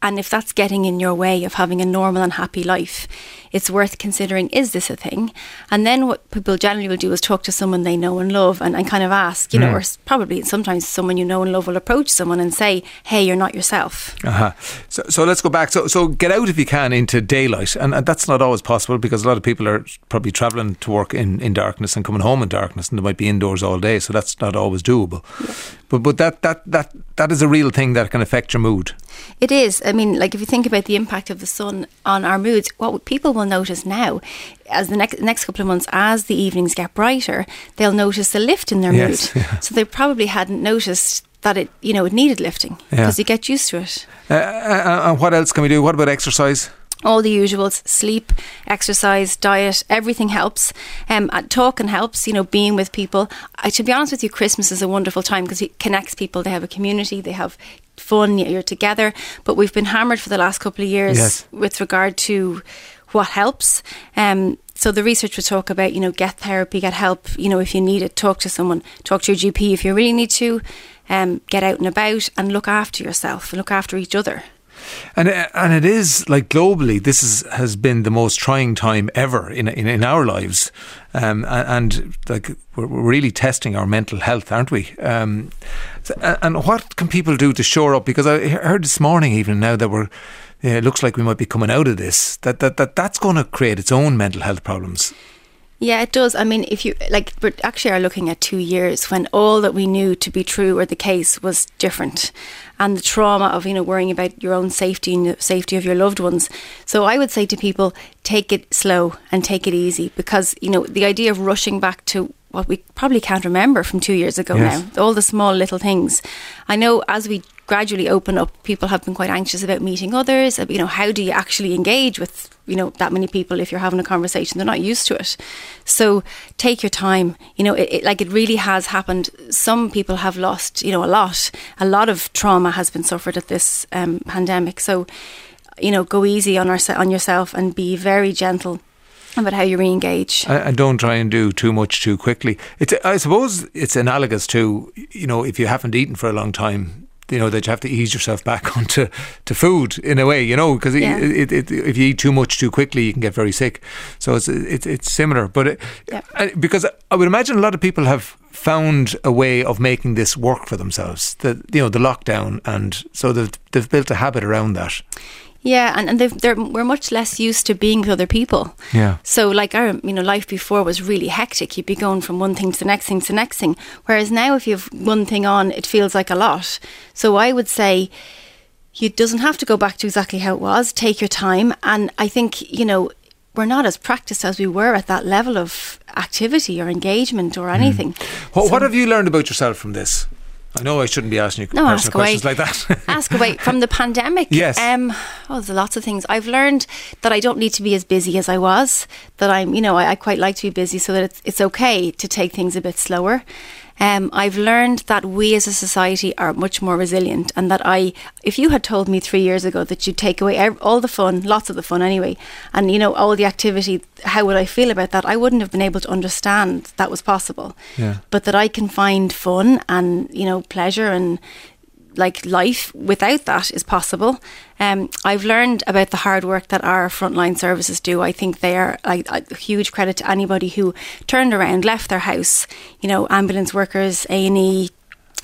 and if that's getting in your way of having a normal and happy life, it's worth considering is this a thing? And then what people generally will do is talk to someone they know and love and, and kind of ask, you know, Mm. or probably sometimes someone you know and love will approach someone and say, hey, you're not yourself. Uh-huh. So, so let's go back. So, so get out if you can into daylight, and, and that's not always possible because a lot of people are probably travelling to work in, in darkness and coming home in darkness, and they might be indoors all day. So that's not always doable. But but that that that that is a real thing that can affect your mood. It is. I mean, like if you think about the impact of the sun on our moods, what people will notice now, as the next next couple of months, as the evenings get brighter, they'll notice a lift in their Yes, mood. yeah. So they probably hadn't noticed that it, you know, it needed lifting Yeah. because you get used to it. Uh, uh, and what else can we do? What about exercise? all the usuals sleep exercise diet everything helps um, uh, talking helps you know being with people I, to be honest with you christmas is a wonderful time because it connects people they have a community they have fun you're together but we've been hammered for the last couple of years Yes. with regard to what helps um, so the research would talk about you know get therapy get help you know if you need it talk to someone talk to your gp if you really need to um, get out and about and look after yourself look after each other And uh, and it is like globally, this is, has been the most trying time ever in in, in our lives, um, and, and like we're, we're really testing our mental health, aren't we? Um, so- and what can people do to shore up? Because I heard this morning, even now that we're, yeah, it looks like we might be coming out of this. That that, that that's going to create its own mental health problems. Yeah, it does. I mean, if you like, we actually are looking at two years when all that we knew to be true or the case was different, and the trauma of you know worrying about your own safety and the safety of your loved ones. So I would say to people, take it slow and take it easy because you know the idea of rushing back to what we probably can't remember from two years ago Yes. now, all the small little things. I know as we gradually open up, people have been quite anxious about meeting others. You know, how do you actually engage with you know that many people if you're having a conversation? They're not used to it. So take your time. You know, it, it, like it really has happened. Some people have lost, you know, a lot. A lot of trauma has been suffered at this um, pandemic. So, you know, go easy on our, on yourself and be very gentle about how you re-engage. and don't try and do too much too quickly. It's, I suppose it's analogous to you know if you haven't eaten for a long time, you know that you have to ease yourself back onto to food in a way, you know, because Yeah. it, it, it, if you eat too much too quickly, you can get very sick. So it's it's, it's similar, but it, uh, because I would imagine a lot of people have found a way of making this work for themselves. The you know the lockdown, and so they've they've built a habit around that. Yeah, and, and they've, they're, we're much less used to being with other people. Yeah. So, like our, you know, life before was really hectic. You'd be going from one thing to the next thing to the next thing. Whereas now, if you have one thing on, it feels like a lot. So, I would say it doesn't have to go back to exactly how it was. Take your time, and I think you know we're not as practiced as we were at that level of activity or engagement or hmm. anything. What, what have you learned about yourself from this? I know I shouldn't be asking you No, personal ask away. questions like that. Ask away from the pandemic. Yes. Um. Oh, there's lots of things I've learned that I don't need to be as busy as I was. That I'm, you know, I, I quite like to be busy, so that it's it's okay to take things a bit slower. Um, I've learned that we as a society are much more resilient, and that I, if you had told me three years ago that you'd take away all the fun, lots of the fun anyway, and you know all the activity, how would I feel about that? I wouldn't have been able to understand that was possible. Yeah. But that I can find fun and you know pleasure and like life without that is possible. Um, I've learned about the hard work that our frontline services do. I think they are like a huge credit to anybody who turned around, left their house. You know, ambulance workers, A and E,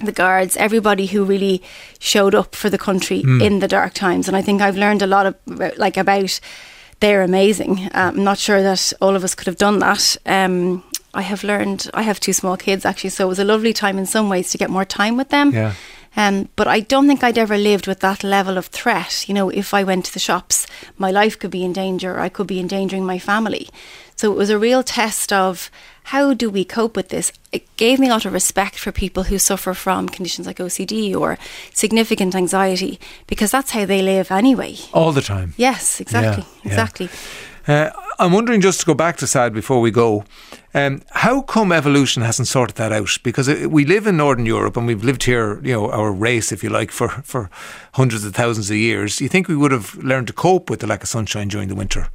the guards, everybody who really showed up for the country Mm. in the dark times. And I think I've learned a lot of like about they're amazing. Um, I'm not sure that all of us could have done that. Um, I have learned. I have two small kids actually, so it was a lovely time in some ways to get more time with them. Yeah. Um, but I don't think I'd ever lived with that level of threat. You know, if I went to the shops, my life could be in danger. I could be endangering my family. So it was a real test of how do we cope with this. It gave me a lot of respect for people who suffer from conditions like OCD or significant anxiety because that's how they live anyway. All the time. Yes, exactly, Yeah, yeah. exactly. Uh, I'm wondering, just to go back to SAD before we go, um, how come evolution hasn't sorted that out? Because we live in Northern Europe and we've lived here, you know, our race, if you like, for, for hundreds of thousands of years. You think we would have learned to cope with the lack of sunshine during the winter?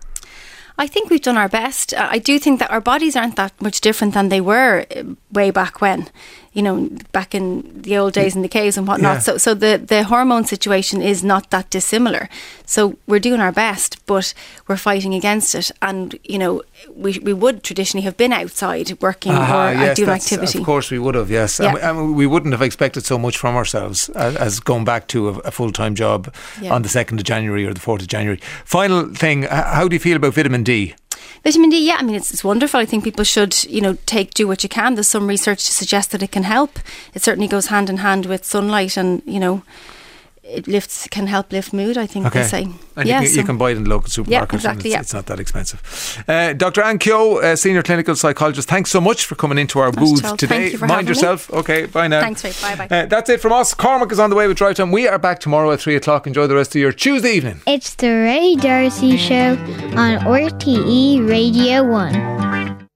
I think we've done our best. Uh, I do think that our bodies aren't that much different than they were uh, way back when, you know, back in the old days in the caves and whatnot. Yeah. So, so the, the hormone situation is not that dissimilar. So we're doing our best, but we're fighting against it. And, you know, we, we would traditionally have been outside working Ah, or yes, doing activity. Of course, we would have, yes. Yeah. And, we, and we wouldn't have expected so much from ourselves as, as going back to a, a full time job Yeah. on the 2nd of January or the 4th of January. Final thing, how do you feel about vitamin D? Vitamin D, yeah, I mean, it's, it's wonderful. I think people should, you know, take, do what you can. There's some research to suggest that it can help. It certainly goes hand in hand with sunlight and, you know, it lifts, can help lift mood, I think they say. And yeah, you, can, so- you can buy it in local supermarkets. and exactly, it's, yeah. it's not that expensive. Uh, Dr. Anne Kehoe, uh, Senior Clinical Psychologist, thanks so much for coming into our Not booth all. today. Thank you for Mind having me. yourself. Okay, bye now. Thanks, Ray. Bye bye. Uh, that's it from us. Cormac is on the way with Drive Time. We are back tomorrow at 3 o'clock. Enjoy the rest of your Tuesday evening. It's the Ray D'Arcy Show on RTE Radio 1.